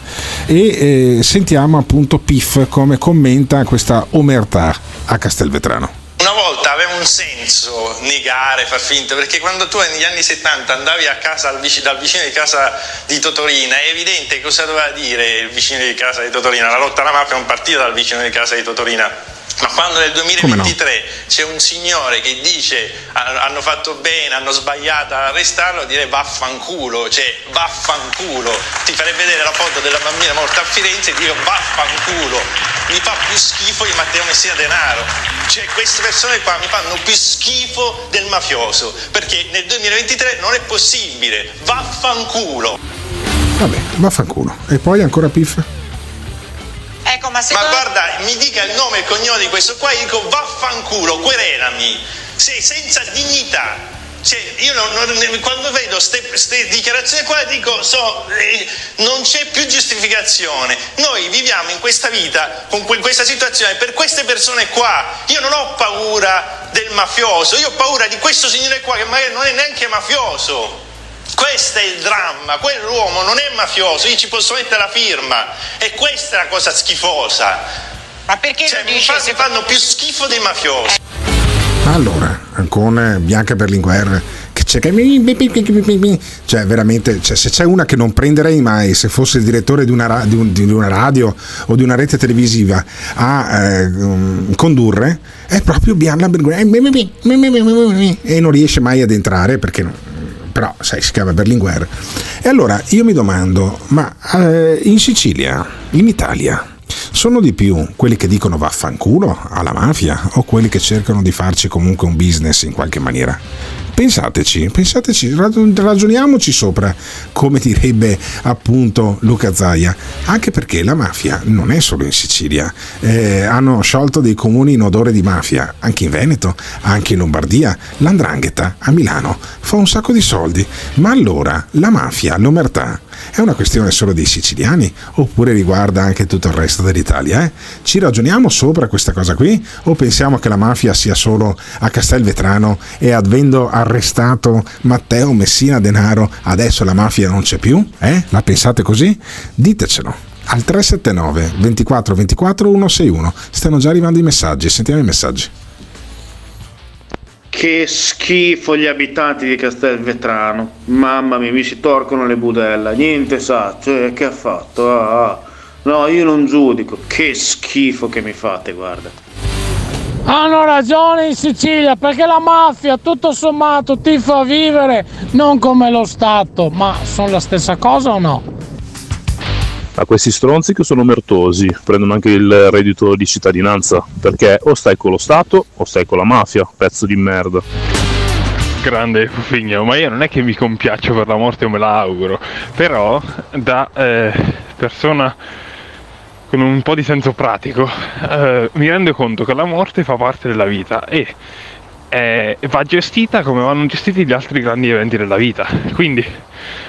E eh, sentiamo appunto Piff come commenta questa omertà a Castelvetrano. Una volta un senso negare, far finta, perché quando tu negli anni 70 andavi a casa dal vicino di casa di Totorina, è evidente cosa doveva dire il vicino di casa di Totorina. La lotta alla mafia non partiva dal vicino di casa di Totorina. Ma quando nel 2023 c'è un signore che dice "Ha- hanno fatto bene, hanno sbagliato ad arrestarlo, dire vaffanculo, cioè vaffanculo. Ti farei vedere la foto della bambina morta a Firenze e dire vaffanculo. Mi fa più schifo di Matteo Messina Denaro. Cioè queste persone qua mi fanno più schifo del mafioso, perché nel 2023 non è possibile. Vaffanculo. Vabbè, vaffanculo. E poi ancora Piff? Ecco ma, guarda, mi dica il nome e il cognome di questo qua, io dico vaffanculo, querelami. Sei senza dignità. Cioè, io non- non- quando vedo queste dichiarazioni qua dico so, eh, non c'è più giustificazione. Noi viviamo in questa vita, con que- questa situazione, per queste persone qua. Io non ho paura del mafioso, io ho paura di questo signore qua che magari non è neanche mafioso. Questo è il dramma, quell'uomo non è mafioso, io ci posso mettere la firma e questa è la cosa schifosa. Ma perché cioè, mi fa- mi fanno più schifo dei mafiosi? Allora, con eh, Bianca Berlinguer che c'è che cioè veramente cioè, se c'è una che non prenderei mai se fosse il direttore di una, ra- di un- di una radio o di una rete televisiva a eh, um, condurre è proprio Bianca Berlinguer e non riesce mai ad entrare perché non- però sai si chiama Berlinguer e allora io mi domando ma eh, in Sicilia in Italia sono di più quelli che dicono vaffanculo alla mafia o quelli che cercano di farci comunque un business in qualche maniera? Pensateci, pensateci, rag- ragioniamoci sopra, come direbbe appunto Luca Zaia, anche perché la mafia non è solo in Sicilia, Eh, hanno sciolto dei comuni in odore di mafia, anche in Veneto, anche in Lombardia, l'andrangheta a Milano. Fa un sacco di soldi, ma allora la mafia, l'omertà, è una questione solo dei siciliani? Oppure riguarda anche tutto il resto dell'Italia? eh? Ci ragioniamo sopra questa cosa qui? O pensiamo che la mafia sia solo a Castelvetrano e avendo arrestato Matteo Messina Denaro adesso la mafia non c'è più? Eh? La pensate così? Ditecelo. Al 379 24 24 161 stanno già arrivando i messaggi, sentiamo i messaggi. Che schifo gli abitanti di Castelvetrano. Mamma mia, mi si torcono le budella. Niente sa, cioè, che ha fatto? Ah, ah. No, io non giudico. Che schifo che mi fate, guarda. Hanno ragione in Sicilia perché la mafia tutto sommato ti fa vivere non come lo Stato, ma sono la stessa cosa o no? a questi stronzi che sono mertosi, prendono anche il reddito di cittadinanza, perché o stai con lo Stato o stai con la mafia, pezzo di merda. Grande Fufigno, ma io non è che mi compiaccio per la morte o me la auguro, però da eh, persona con un po' di senso pratico eh, mi rendo conto che la morte fa parte della vita e eh, va gestita come vanno gestiti gli altri grandi eventi della vita. Quindi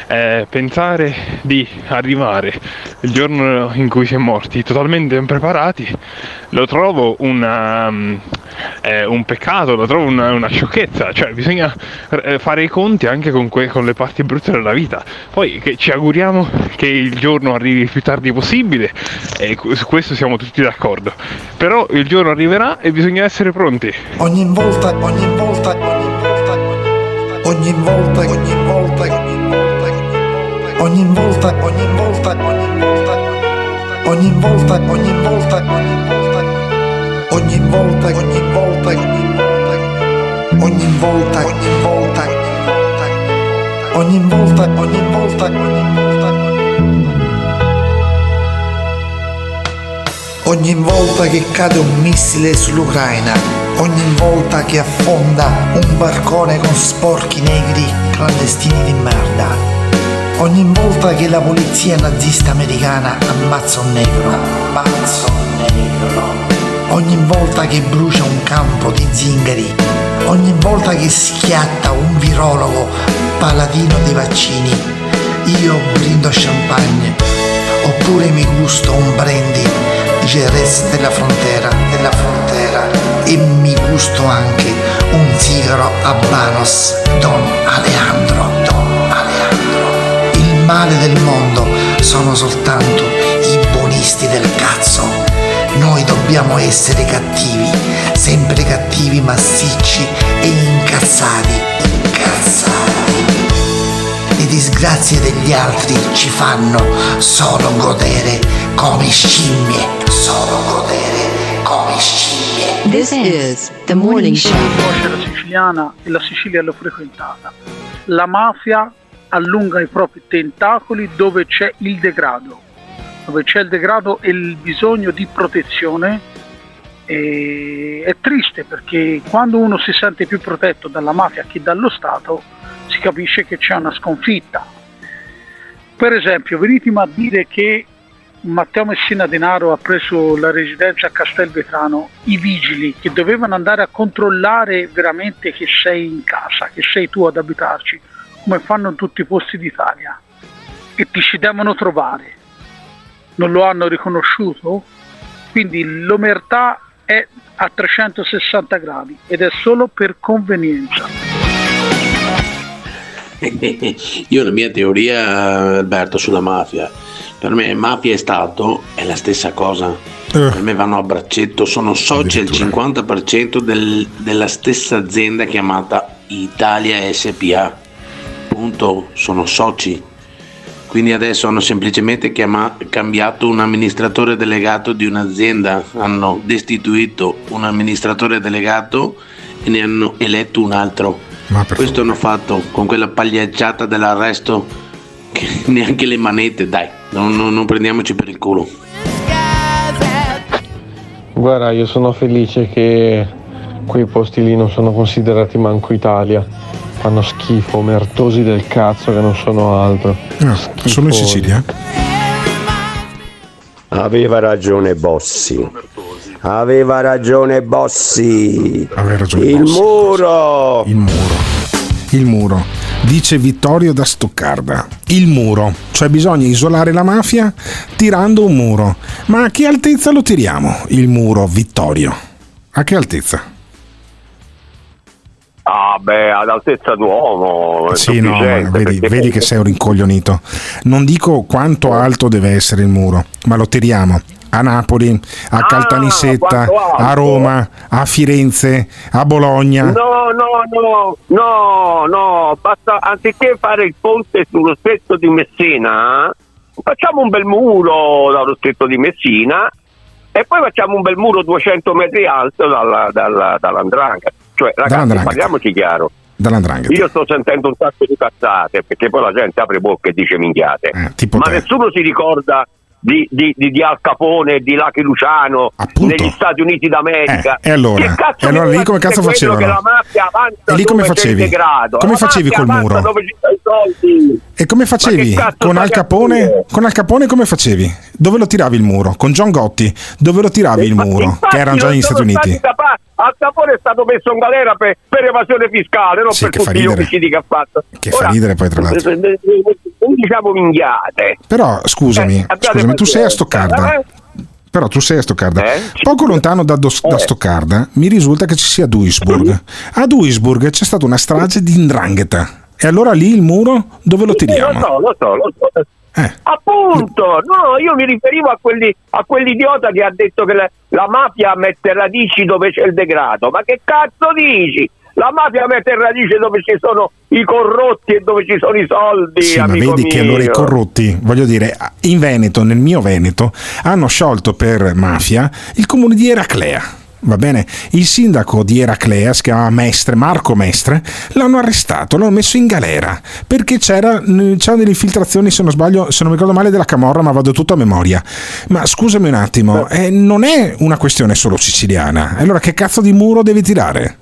eh, pensare di arrivare il giorno in cui si è morti totalmente impreparati lo trovo una, mm, eh, un peccato, lo trovo una, una sciocchezza, cioè bisogna eh, fare i conti anche con, que- con le parti brutte della vita. Poi ci auguriamo che il giorno arrivi il più tardi possibile e cu- su questo siamo tutti d'accordo. Però il giorno arriverà e bisogna essere pronti. Ogni volta, ogni volta, ogni volta, ogni volta, ogni volta, ogni volta, ogni volta, ogni volta, ogni volta, ogni volta, ogni volta, ogni volta, ogni volta, ogni volta, ogni volta, ogni volta. Ogni volta che cade un missile sull'Ucraina, ogni volta che affonda un barcone con sporchi negri clandestini di merda, ogni volta che la polizia nazista americana ammazza un negro, ammazza un negro, ogni volta che brucia un campo di zingari, ogni volta che schiatta un virologo paladino dei vaccini, io brindo champagne, oppure mi gusto un brandy Jerez della frontera, della frontera e mi gusto anche un sigaro Habanos Don Alejandro, Don Alejandro. Male del mondo sono soltanto i buonisti del cazzo. Noi dobbiamo essere cattivi, sempre cattivi, massicci e incazzati, incazzati. Le disgrazie degli altri ci fanno solo godere come scimmie, solo godere come scimmie. This is the morning show. conosce la siciliana e la Sicilia l'ho frequentata. La mafia allunga i propri tentacoli dove c'è il degrado, dove c'è il degrado e il bisogno di protezione. E è triste perché quando uno si sente più protetto dalla mafia che dallo Stato si capisce che c'è una sconfitta. Per esempio, venitemi a dire che Matteo Messina Denaro ha preso la residenza a Castelvetrano, i vigili che dovevano andare a controllare veramente che sei in casa, che sei tu ad abitarci, come fanno in tutti i posti d'Italia, e ti ci devono trovare. Non lo hanno riconosciuto? Quindi l'omertà è a 360 gradi ed è solo per convenienza. Io la mia teoria, Alberto, sulla mafia. Per me mafia e Stato è la stessa cosa. Per me vanno a braccetto, sono soci al 50% del- della stessa azienda chiamata Italia SPA. Punto, sono soci. Quindi adesso hanno semplicemente chiama- cambiato un amministratore delegato di un'azienda, hanno destituito un amministratore delegato e ne hanno eletto un altro. Questo hanno fatto con quella pagliacciata dell'arresto che neanche le manette, dai, non, non- non prendiamoci per il culo. Guarda, io sono felice che quei posti lì non sono considerati manco Italia. Fanno schifo, mertosi del cazzo che non sono altro. sono in Sicilia? Aveva ragione Bossi. Aveva ragione Bossi. ragione Il Bossi. muro. Il muro. Il muro. Dice Vittorio da Stoccarda. Il muro. Cioè bisogna isolare la mafia tirando un muro. Ma a che altezza lo tiriamo? Il muro, Vittorio. A che altezza? Ah, beh, ad altezza d'uomo. Sì, no, vedi, vedi che sei un rincoglionito. Non dico quanto alto deve essere il muro, ma lo tiriamo a Napoli, a Caltanissetta, quanto alto? a Roma, a Firenze, a Bologna. No, no, no, no, no, basta, anziché fare il ponte sullo stretto di Messina, facciamo un bel muro dallo stretto di Messina e poi facciamo un bel muro 200 metri alto dalla, dalla, dall'Andrangheta. Cioè, ragazzi, parliamoci chiaro. Dall'andrangheta. Io sto sentendo un sacco di cazzate perché poi la gente apre bocca e dice minchiate. Eh, Ma te. nessuno si ricorda di, di, di, di Al Capone e di Lucky Luciano negli Stati Uniti d'America. Eh, e allora? E allora lì come cazzo facevano? E lì come facevi? Come facevi col muro? E come facevi? Con Al Capone? Con Al Capone come facevi? Dove lo tiravi il muro? Con John Gotti? Dove lo tiravi il muro? Che erano già negli Stati Uniti. capaci- Al Capone è stato messo in galera per, per evasione fiscale, non Sì, per tutti gli omicidi che ha fatto. Che fa ridere poi, tra l'altro. Non diciamo minghiate. Però scusami, Eh, scusami, tu sei a Stoccarda. eh? Però tu sei a Stoccarda. Eh? Poco lontano da, Dos- da Eh. Stoccarda mi risulta che ci sia Duisburg. A Duisburg c'è stata una strage di Ndrangheta. E allora lì il muro dove lo Lo tiriamo? so, lo so, lo so. Eh. Appunto, no, io mi riferivo a, quelli, a quell'idiota che ha detto che la, la mafia mette radici dove c'è il degrado. Ma che cazzo dici? La mafia mette radici dove ci sono i corrotti e dove ci sono i soldi. Sì, ma vedi che mio. allora i corrotti, voglio dire, in Veneto, nel mio Veneto, hanno sciolto per mafia il comune di Eraclea. Va bene? Il sindaco di Eraclea, si chiama Mestre, Marco Mestre, l'hanno arrestato, l'hanno messo in galera perché c'era, c'erano delle infiltrazioni, se non sbaglio, se non mi ricordo male, della Camorra, ma vado tutto a memoria. Ma scusami un attimo, eh, non è una questione solo siciliana. Allora che cazzo di muro devi tirare?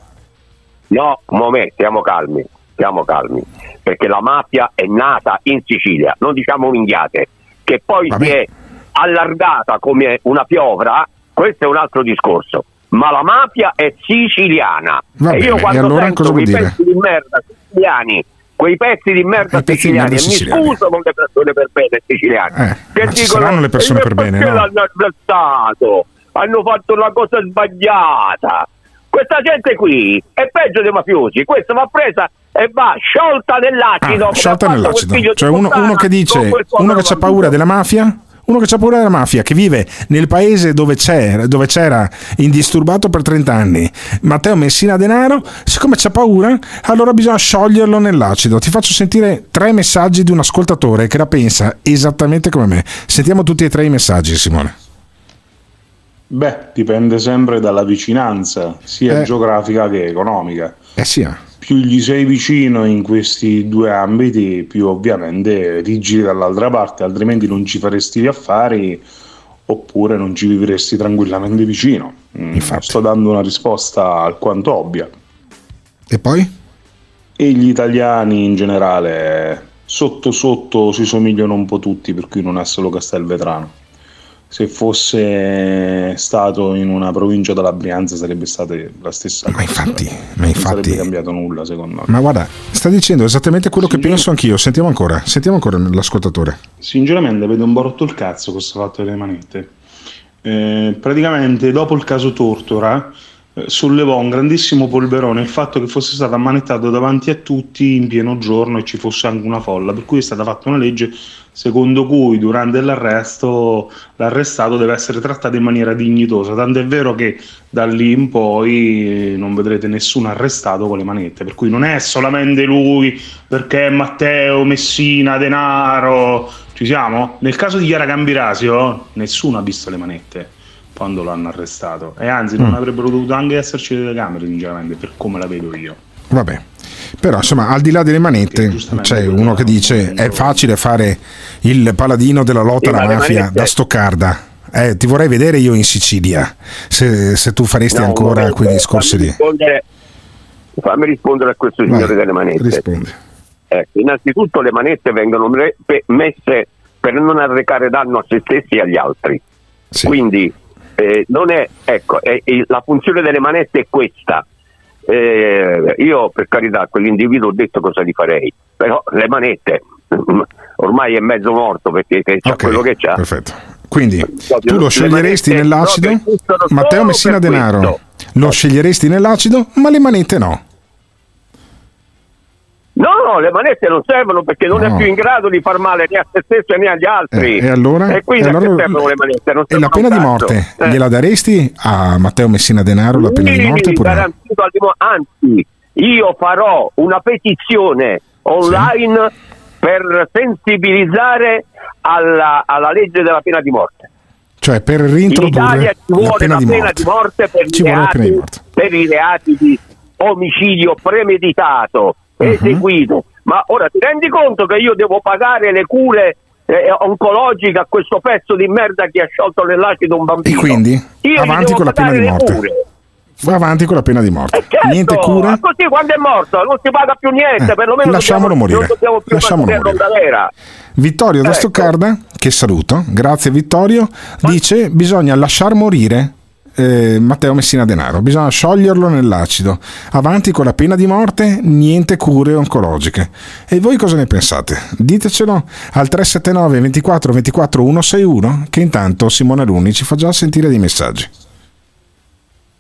No, momento, stiamo calmi, stiamo calmi, perché la mafia è nata in Sicilia, non diciamo minghiate, che poi si è allargata come una piovra, questo è un altro discorso. Ma la mafia è siciliana. Va e io bene, quando e allora sento quei pezzi di merda siciliani, quei pezzi di merda di siciliani, e mi siciliani. scuso con le persone per bene siciliane, Eh, che dicono saranno le persone "Eh, per bene, perché no?" l'hanno arrestato? Hanno fatto una cosa sbagliata. Questa gente qui è peggio dei mafiosi, questa va presa e va sciolta nell'acido. Ah, sciolta nell'acido. Cioè uno, uno che dice, uno che ha paura della mafia, uno che ha paura della mafia, che vive nel paese dove, dove c'era indisturbato per 30 anni, Matteo Messina Denaro, siccome c'ha paura, allora bisogna scioglierlo nell'acido. Ti faccio sentire tre messaggi di un ascoltatore che la pensa esattamente come me. Sentiamo tutti e tre i messaggi, Simone. Beh, dipende sempre dalla vicinanza, sia Eh. geografica che economica. Eh sì, eh. Più gli sei vicino in questi due ambiti, più ovviamente ti giri dall'altra parte, altrimenti non ci faresti gli affari oppure non ci vivresti tranquillamente vicino. Mm, Sto dando una risposta alquanto ovvia. E poi? E gli italiani in generale, sotto sotto si somigliano un po' tutti, per cui non è solo Castelvetrano. Se fosse stato in una provincia della Brianza sarebbe stata la stessa ma infatti, ma non infatti. sarebbe cambiato nulla secondo me. Ma guarda sta dicendo esattamente quello che penso anch'io. Sentiamo ancora sentiamo ancora l'ascoltatore. Sinceramente vedo un po' rotto il cazzo questo fatto delle manette. Eh, praticamente dopo il caso Tortora eh, sollevò un grandissimo polverone il fatto che fosse stato ammanettato davanti a tutti in pieno giorno e ci fosse anche una folla, per cui è stata fatta una legge secondo cui durante l'arresto l'arrestato deve essere trattato in maniera dignitosa, tanto è vero che da lì in poi non vedrete nessun arrestato con le manette, per cui non è solamente lui perché Matteo, Messina, Denaro, ci siamo? Nel caso di Chiara Gambirasio nessuno ha visto le manette quando l'hanno arrestato e anzi non Mm. avrebbero dovuto anche esserci le telecamere sinceramente per come la vedo io vabbè però insomma al di là delle manette c'è uno che dice è facile fare il paladino della lotta Sì, alla mafia da Stoccarda eh, ti vorrei vedere io in Sicilia se, se tu faresti No, ancora momento, quei discorsi fammi lì rispondere, fammi rispondere a questo signore Vai, delle manette. rispondi. Ecco, innanzitutto le manette vengono messe per non arrecare danno a se stessi e agli altri. Quindi eh, non è, ecco, è- è- la funzione delle manette è questa. Eh, io per carità a quell'individuo ho detto cosa gli farei, però le manette mm, ormai è mezzo morto perché che c'ha Ok, quello che c'ha. perfetto. Quindi Proprio tu lo sceglieresti nell'acido? Matteo Messina Denaro. questo. lo sceglieresti nell'acido? Ma le manette no No, no, le manette non servono perché non No. è più in grado di far male né a se stesso né agli altri. Eh, e allora, E quindi e allora- servono le manette? Non e la pena di morte Eh. gliela daresti a Matteo Messina Denaro la pena di Sì, morte oppure garantito al dimo- anzi, io farò una petizione online per sensibilizzare alla, alla legge della pena di morte. cioè per In reintrodurre Italia ci la vuole pena la di pena morte di morte per, i di reati, morte. per i reati di omicidio premeditato, Mhm. eseguito. Ma ora ti rendi conto che io devo pagare le cure eh, oncologiche a questo pezzo di merda che ha sciolto nell'acido un e bambino? quindi Io avanti con la pena di morte cure. va avanti con la pena di morte Certo, niente cure ma così quando è morto non si paga più niente, Eh, perlomeno lasciamolo dobbiamo, morire. non dobbiamo più Lasciamolo morire. da. Vittorio da Ecco. Stoccarda che saluto grazie Vittorio dice bisogna lasciar morire eh, Matteo Messina Denaro bisogna scioglierlo nell'acido avanti con la pena di morte niente cure oncologiche e voi cosa ne pensate? ditecelo al 379 24 24 161 che intanto Simone Luni ci fa già sentire dei messaggi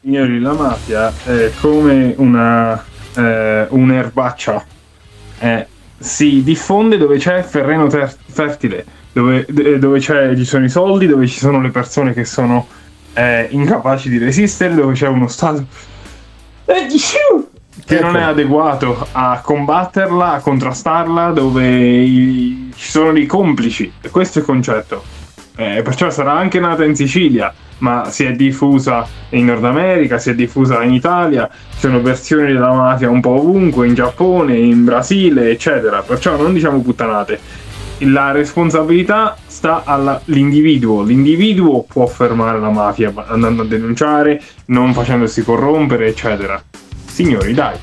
Signori, la mafia è come una, eh, un'erbaccia. Eh, si diffonde dove c'è terreno ter- fertile, dove, d- dove ci sono i soldi, dove ci sono le persone che sono eh, incapaci di resistere, dove c'è uno Stato eh, che non è adeguato a combatterla, a contrastarla, dove i- ci sono dei complici. E questo è il concetto. Eh, perciò sarà anche nata in Sicilia, ma si è diffusa in Nord America, si è diffusa in Italia, ci sono versioni della mafia un po' ovunque, in Giappone, in Brasile, eccetera. Perciò non diciamo puttanate. La responsabilità sta all'individuo. L'individuo può fermare la mafia andando a denunciare, non facendosi corrompere, eccetera. Signori, dai.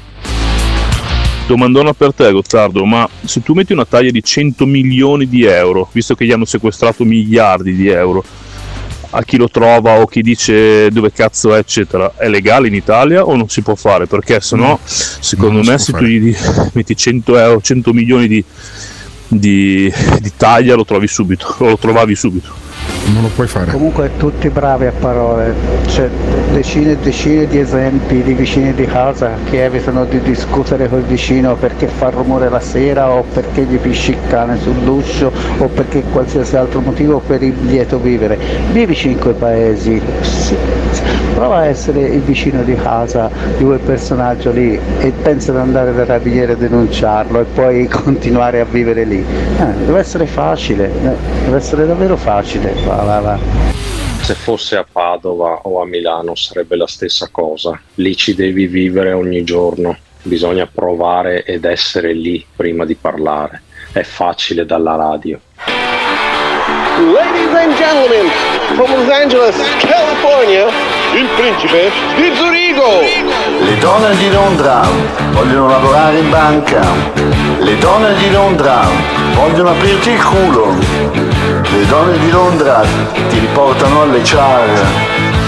Domandona per te, Gottardo, ma se tu metti una taglia di 100 milioni di euro, visto che gli hanno sequestrato miliardi di euro, a chi lo trova o chi dice dove cazzo è, eccetera, è legale in Italia o non si può fare? Perché se no, secondo non si me, se tu fare. gli di- metti 100, euro, 100 milioni di, di, di taglia, lo trovi subito, o lo trovavi subito. non lo puoi fare Comunque tutti bravi a parole, c'è decine e decine di esempi di vicini di casa che evitano di discutere col vicino perché fa rumore la sera o perché gli pisci il cane sull'uscio o perché qualsiasi altro motivo per il lieto vivere. Vivici in quei paesi. Prova a essere il vicino di casa di quel personaggio lì e pensa ad andare dal rabiniere a denunciarlo e poi continuare a vivere lì. Eh, deve essere facile, eh, deve essere davvero facile. Va, va, va. Se fosse a Padova o a Milano sarebbe la stessa cosa. Lì ci devi vivere ogni giorno. Bisogna provare ed essere lì prima di parlare. È facile dalla radio. Ladies and gentlemen, from Los Angeles, California, il principe di Zurigo. Le donne di Londra vogliono lavorare in banca. Le donne di Londra vogliono aprirti il culo. Le donne di Londra ti riportano alle char.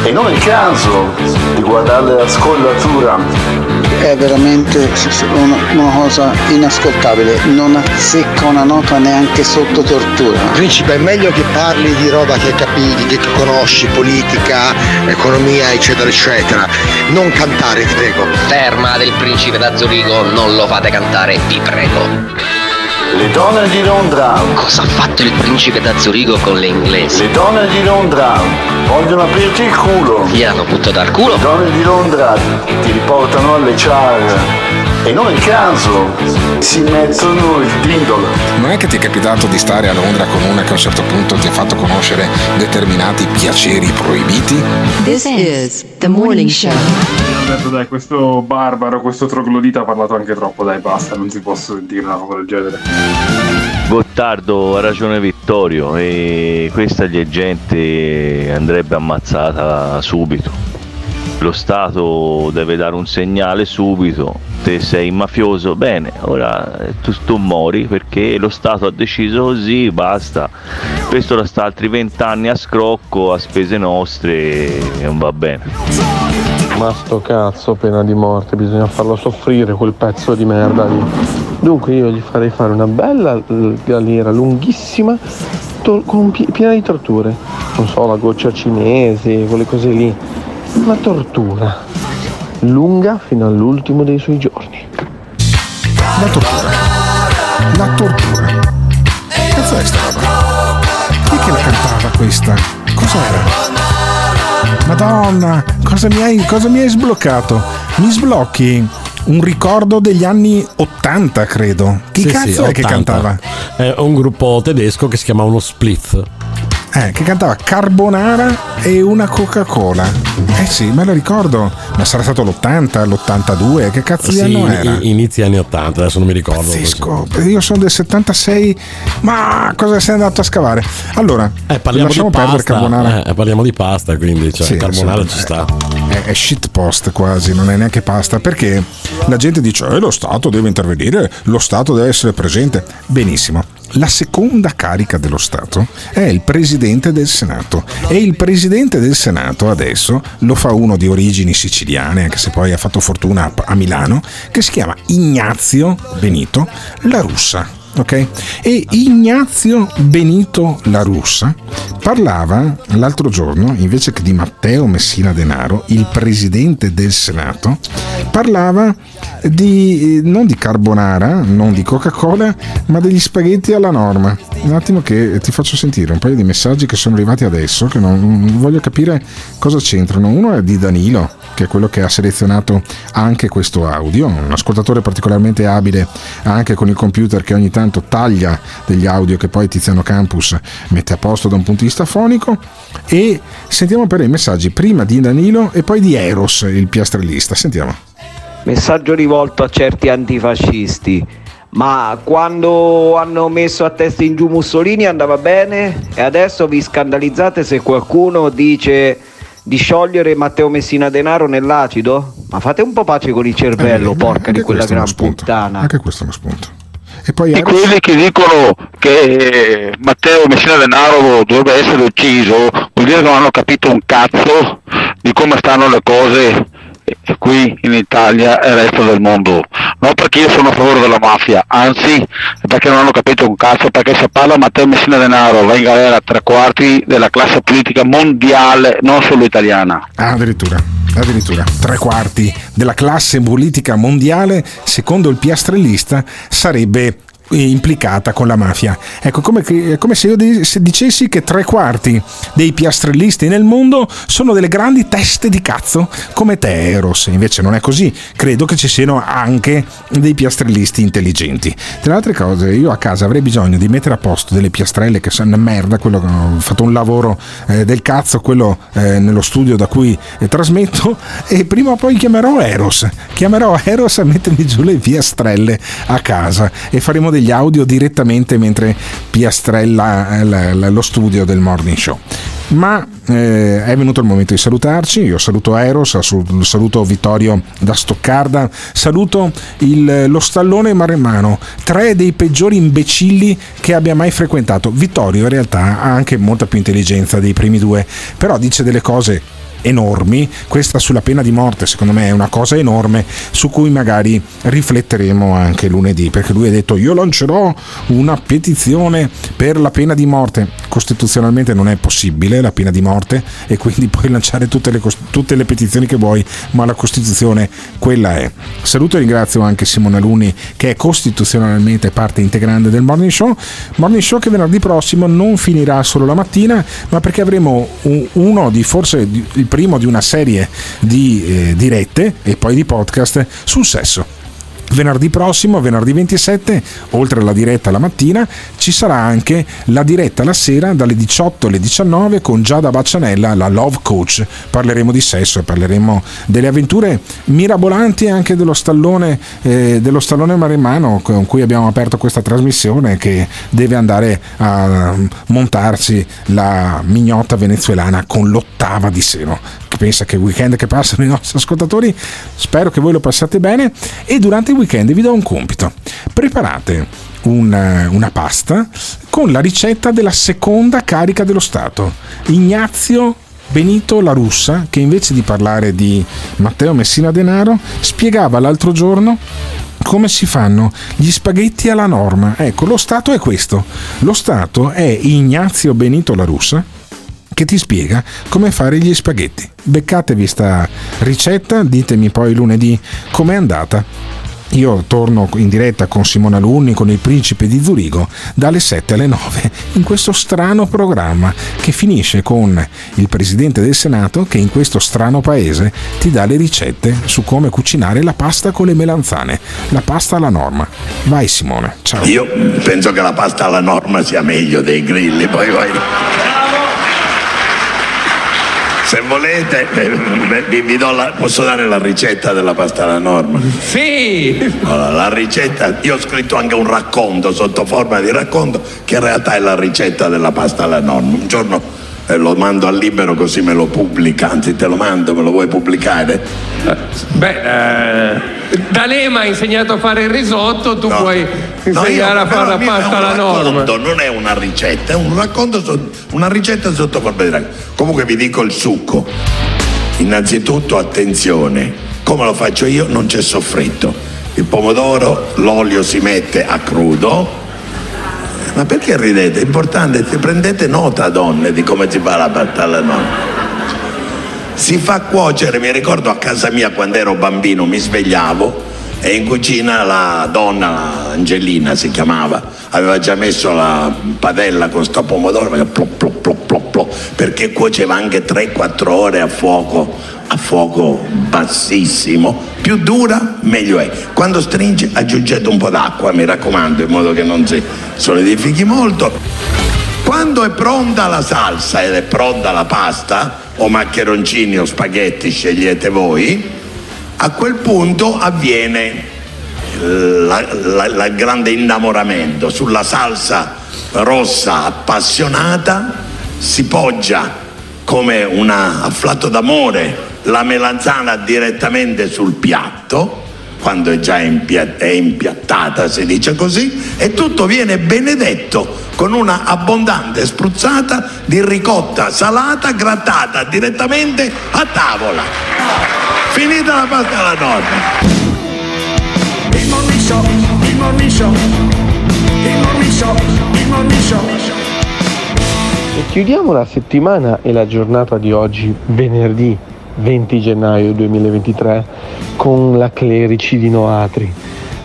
E non è il caso di guardare la scollatura. È veramente una, una cosa inascoltabile, non azzecca una nota neanche sotto tortura. Principe, è meglio che parli di roba che capisci, che conosci, politica, economia, eccetera, eccetera. Non cantare, ti prego. Ferma del principe da Zurigo, non lo fate cantare, vi prego. Le donne di Londra. Cosa ha fatto il principe da Zurigo con le inglesi? Le donne di Londra vogliono aprirti il culo. Gli hanno buttato al culo? Le donne di Londra ti riportano alle char. E non è il caso, si mettono il dindolo. Non è che ti è capitato di stare a Londra con una che a un certo punto ti ha fatto conoscere determinati piaceri proibiti? This is the morning show. Ho detto dai, questo barbaro, questo troglodita ha parlato anche troppo, dai basta, non si può sentire una cosa del genere. Gottardo ha ragione Vittorio e questa gente andrebbe ammazzata subito. Lo Stato deve dare un segnale subito, te sei mafioso, bene, ora eh, tu, tu muori perché lo Stato ha deciso così, basta. Questo la sta altri vent'anni a scrocco, a spese nostre, e non va bene. Ma sto cazzo, pena di morte, bisogna farlo soffrire quel pezzo di merda lì. Dunque io gli farei fare una bella galera lunghissima to- con pi- piena di torture. Non so, la goccia cinese, quelle cose lì. Una tortura. Lunga fino all'ultimo dei suoi giorni. La tortura. La tortura. Cazzo è sta roba? Chi è che la cantava questa? Cos'era? Madonna, cosa mi hai, cosa mi hai sbloccato? Mi sblocchi un ricordo degli anni 80, credo. Chi Sì, cazzo sì, è che 80. cantava? È un gruppo tedesco che si chiama uno Split. Eh, che cantava Carbonara e una Coca-Cola. Eh sì, me lo ricordo. Ma sarà stato l'80, l'82? Che cazzo di Sì, anno in- era? inizi anni 80, adesso non mi ricordo. Pazzesco. Io sono del 76, ma cosa sei andato a scavare? Allora, Eh, parliamo lasciamo di perdere pasta. Carbonara. eh, parliamo di pasta, quindi cioè, Sì, carbonara sì, ci eh, sta. È, è shitpost quasi, non è neanche pasta, perché la gente dice eh, lo Stato deve intervenire, lo Stato deve essere presente. Benissimo. La seconda carica dello Stato è il Presidente del Senato e il Presidente del Senato adesso lo fa uno di origini siciliane, anche se poi ha fatto fortuna a- Milano, che si chiama Ignazio Benito La Russa. Ok? E Ignazio Benito La Russa parlava l'altro giorno, invece che di Matteo Messina Denaro, il presidente del Senato, parlava di non di carbonara, non di Coca-Cola, ma degli spaghetti alla norma. Un attimo che ti faccio sentire un paio di messaggi che sono arrivati adesso, che non, voglio capire cosa c'entrano. Uno è di Danilo, che è quello che ha selezionato anche questo audio, un ascoltatore particolarmente abile anche con il computer che ogni tanto taglia degli audio che poi Tiziano Campus mette a posto da un punto di vista fonico e sentiamo però i messaggi prima di Danilo e poi di Eros, il piastrellista. Sentiamo. Messaggio rivolto a certi antifascisti. Ma quando hanno messo a testa in giù Mussolini andava bene e adesso vi scandalizzate se qualcuno dice di sciogliere Matteo Messina Denaro nell'acido? Ma fate un po' pace con il cervello, Eh, porca di quella gran puttana. Anche questo è uno spunto. E poi di Eros, quelli che dicono che Matteo Messina Denaro dovrebbe essere ucciso, vuol dire che non hanno capito un cazzo di come stanno le cose eh, qui in Italia e nel resto del mondo. Non perché io sono a favore della mafia, anzi perché non hanno capito un cazzo, perché se parla Matteo Messina Denaro va in galera tre quarti della classe politica mondiale, non solo italiana. Ah, addirittura, addirittura tre quarti della classe politica mondiale, secondo il piastrellista, sarebbe implicata con la mafia. Ecco, come, è come se io dicessi che tre quarti dei piastrellisti nel mondo sono delle grandi teste di cazzo come te, Eros. Invece non è così. Credo che ci siano anche dei piastrellisti intelligenti. Tra le altre cose, io a casa avrei bisogno di mettere a posto delle piastrelle che sono merda. Quello che ho fatto un lavoro eh, del cazzo, quello eh, nello studio da cui eh, trasmetto. E prima o poi chiamerò Eros. Chiamerò Eros a mettermi giù le piastrelle a casa e faremo degli audio direttamente mentre piastrella eh, lo studio del morning show. Ma eh, è venuto il momento di salutarci. Io saluto Eros, saluto Vittorio da Stoccarda, saluto il, lo stallone maremmano, tre dei peggiori imbecilli che abbia mai frequentato. Vittorio in realtà ha anche molta più intelligenza dei primi due, però dice delle cose enormi. Questa sulla pena di morte, secondo me, è una cosa enorme su cui magari rifletteremo anche lunedì, perché lui ha detto io lancerò una petizione per la pena di morte. Costituzionalmente non è possibile la pena di morte e quindi puoi lanciare tutte le, tutte le petizioni che vuoi, ma la Costituzione quella è. Saluto e ringrazio anche Simona Luni che è costituzionalmente parte integrante del Morning Show. Morning Show che venerdì prossimo non finirà solo la mattina, ma perché avremo uno di forse il primo di una serie di eh, dirette e poi di podcast sul sesso. Venerdì prossimo, venerdì 27, oltre alla diretta la mattina, ci sarà anche la diretta la sera dalle 18 alle 19 con Giada Baccianella, la Love Coach. Parleremo di sesso e parleremo delle avventure mirabolanti anche dello stallone, eh, dello stallone maremmano con cui abbiamo aperto questa trasmissione che deve andare a montarsi la mignotta venezuelana con l'ottava di seno. Pensa che weekend che passano i nostri ascoltatori, spero che voi lo passiate bene. E durante il weekend vi do un compito. Preparate una, una pasta con la ricetta della seconda carica dello Stato. Ignazio Benito La Russa, che invece di parlare di Matteo Messina Denaro, spiegava l'altro giorno come si fanno gli spaghetti alla norma. Ecco, lo Stato è questo. Lo Stato è Ignazio Benito La Russa che ti spiega come fare gli spaghetti. Beccatevi sta ricetta, ditemi poi lunedì com'è andata. Io torno in diretta con Simona Lunni, con il principe di Zurigo, dalle 7 alle 9, in questo strano programma che finisce con il presidente del Senato che in questo strano paese ti dà le ricette su come cucinare la pasta con le melanzane, la pasta alla norma. Vai Simone, ciao. Io penso che la pasta alla norma sia meglio dei grilli, poi vai. Se volete, eh, vi, vi la, posso dare la ricetta della pasta alla norma? Sì! Allora, la ricetta, io ho scritto anche un racconto sotto forma di racconto che in realtà è la ricetta della pasta alla norma. Un giorno eh, lo mando al libero così me lo pubblica, anzi te lo mando, me lo vuoi pubblicare? Beh, eh, D'Alema ha insegnato a fare il risotto, tu no. puoi insegnare no, io, a fare la pasta alla norma. Non è una ricetta, è un racconto, una ricetta sotto forma di racconto. Comunque vi dico il succo. Innanzitutto attenzione, come lo faccio io non c'è soffritto. Il pomodoro, l'olio si mette a crudo. Ma perché ridete? È importante, prendete nota donne di come si fa la battaglia nonna. Si fa cuocere, mi ricordo a casa mia quando ero bambino, mi svegliavo e in cucina la donna, Angelina si chiamava, aveva già messo la padella con sto pomodoro plop, plop, plop, perché cuoceva anche 3-4 ore a fuoco, a fuoco bassissimo. Più dura, meglio è. Quando stringe aggiungete un po' d'acqua, mi raccomando, in modo che non si solidifichi molto. Quando è pronta la salsa ed è pronta la pasta, o maccheroncini o spaghetti, scegliete voi, a quel punto avviene il grande innamoramento sulla salsa rossa appassionata si poggia come un afflatto d'amore la melanzana direttamente sul piatto quando è già impiattata si dice così e tutto viene benedetto con una abbondante spruzzata di ricotta salata grattata direttamente a tavola Finita la pasta alla norma. Il morning show, il morning show, il morning show, il morning show. E chiudiamo la settimana e la giornata di oggi, venerdì 20 gennaio 2023, con la Clerici di Noatri,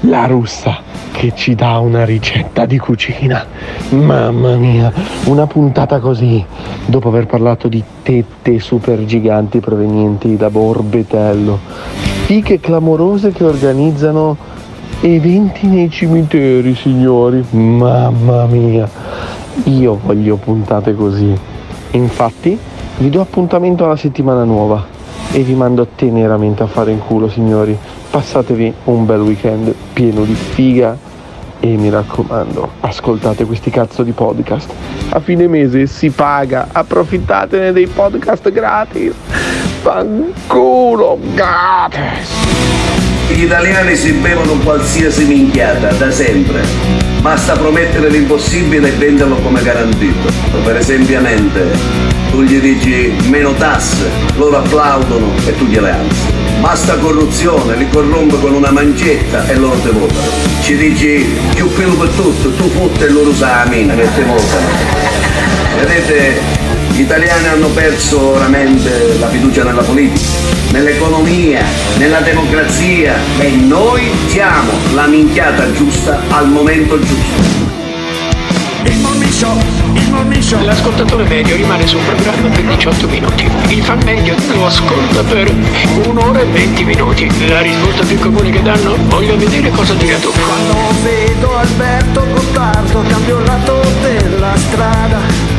la russa che ci dà una ricetta di cucina. Mamma mia, una puntata così, dopo aver parlato di tette super giganti provenienti da Borbetello, fiche clamorose che organizzano eventi nei cimiteri, signori. Mamma mia, io voglio puntate così. Infatti, vi do appuntamento alla settimana nuova e vi mando teneramente a fare in culo, signori. Passatevi un bel weekend pieno di figa e mi raccomando, ascoltate questi cazzo di podcast. a fine mese si paga, approfittatene dei podcast gratis. Fanculo gratis. Gli italiani si bevono qualsiasi minchiata da sempre. Basta promettere l'impossibile e venderlo come garantito. Per esempio, tu gli dici meno tasse, loro applaudono e tu gliele alzi. Basta corruzione, li corrompe con una mancetta e loro te votano. Ci dici più pelo per tutto, tu fotte e loro usa la mina e te votano. Vedete, gli italiani hanno perso veramente la fiducia nella politica, nell'economia, nella democrazia e noi siamo la minchiata giusta al momento giusto. Il morning show, il morning show. L'ascoltatore medio rimane sul programma per 18 minuti. Il fan medio lo ascolta per un'ora e 20 minuti. La risposta più comune che danno? Voglio vedere cosa dirà tu. Quando vedo Alberto Gottardo cambio il lato della strada.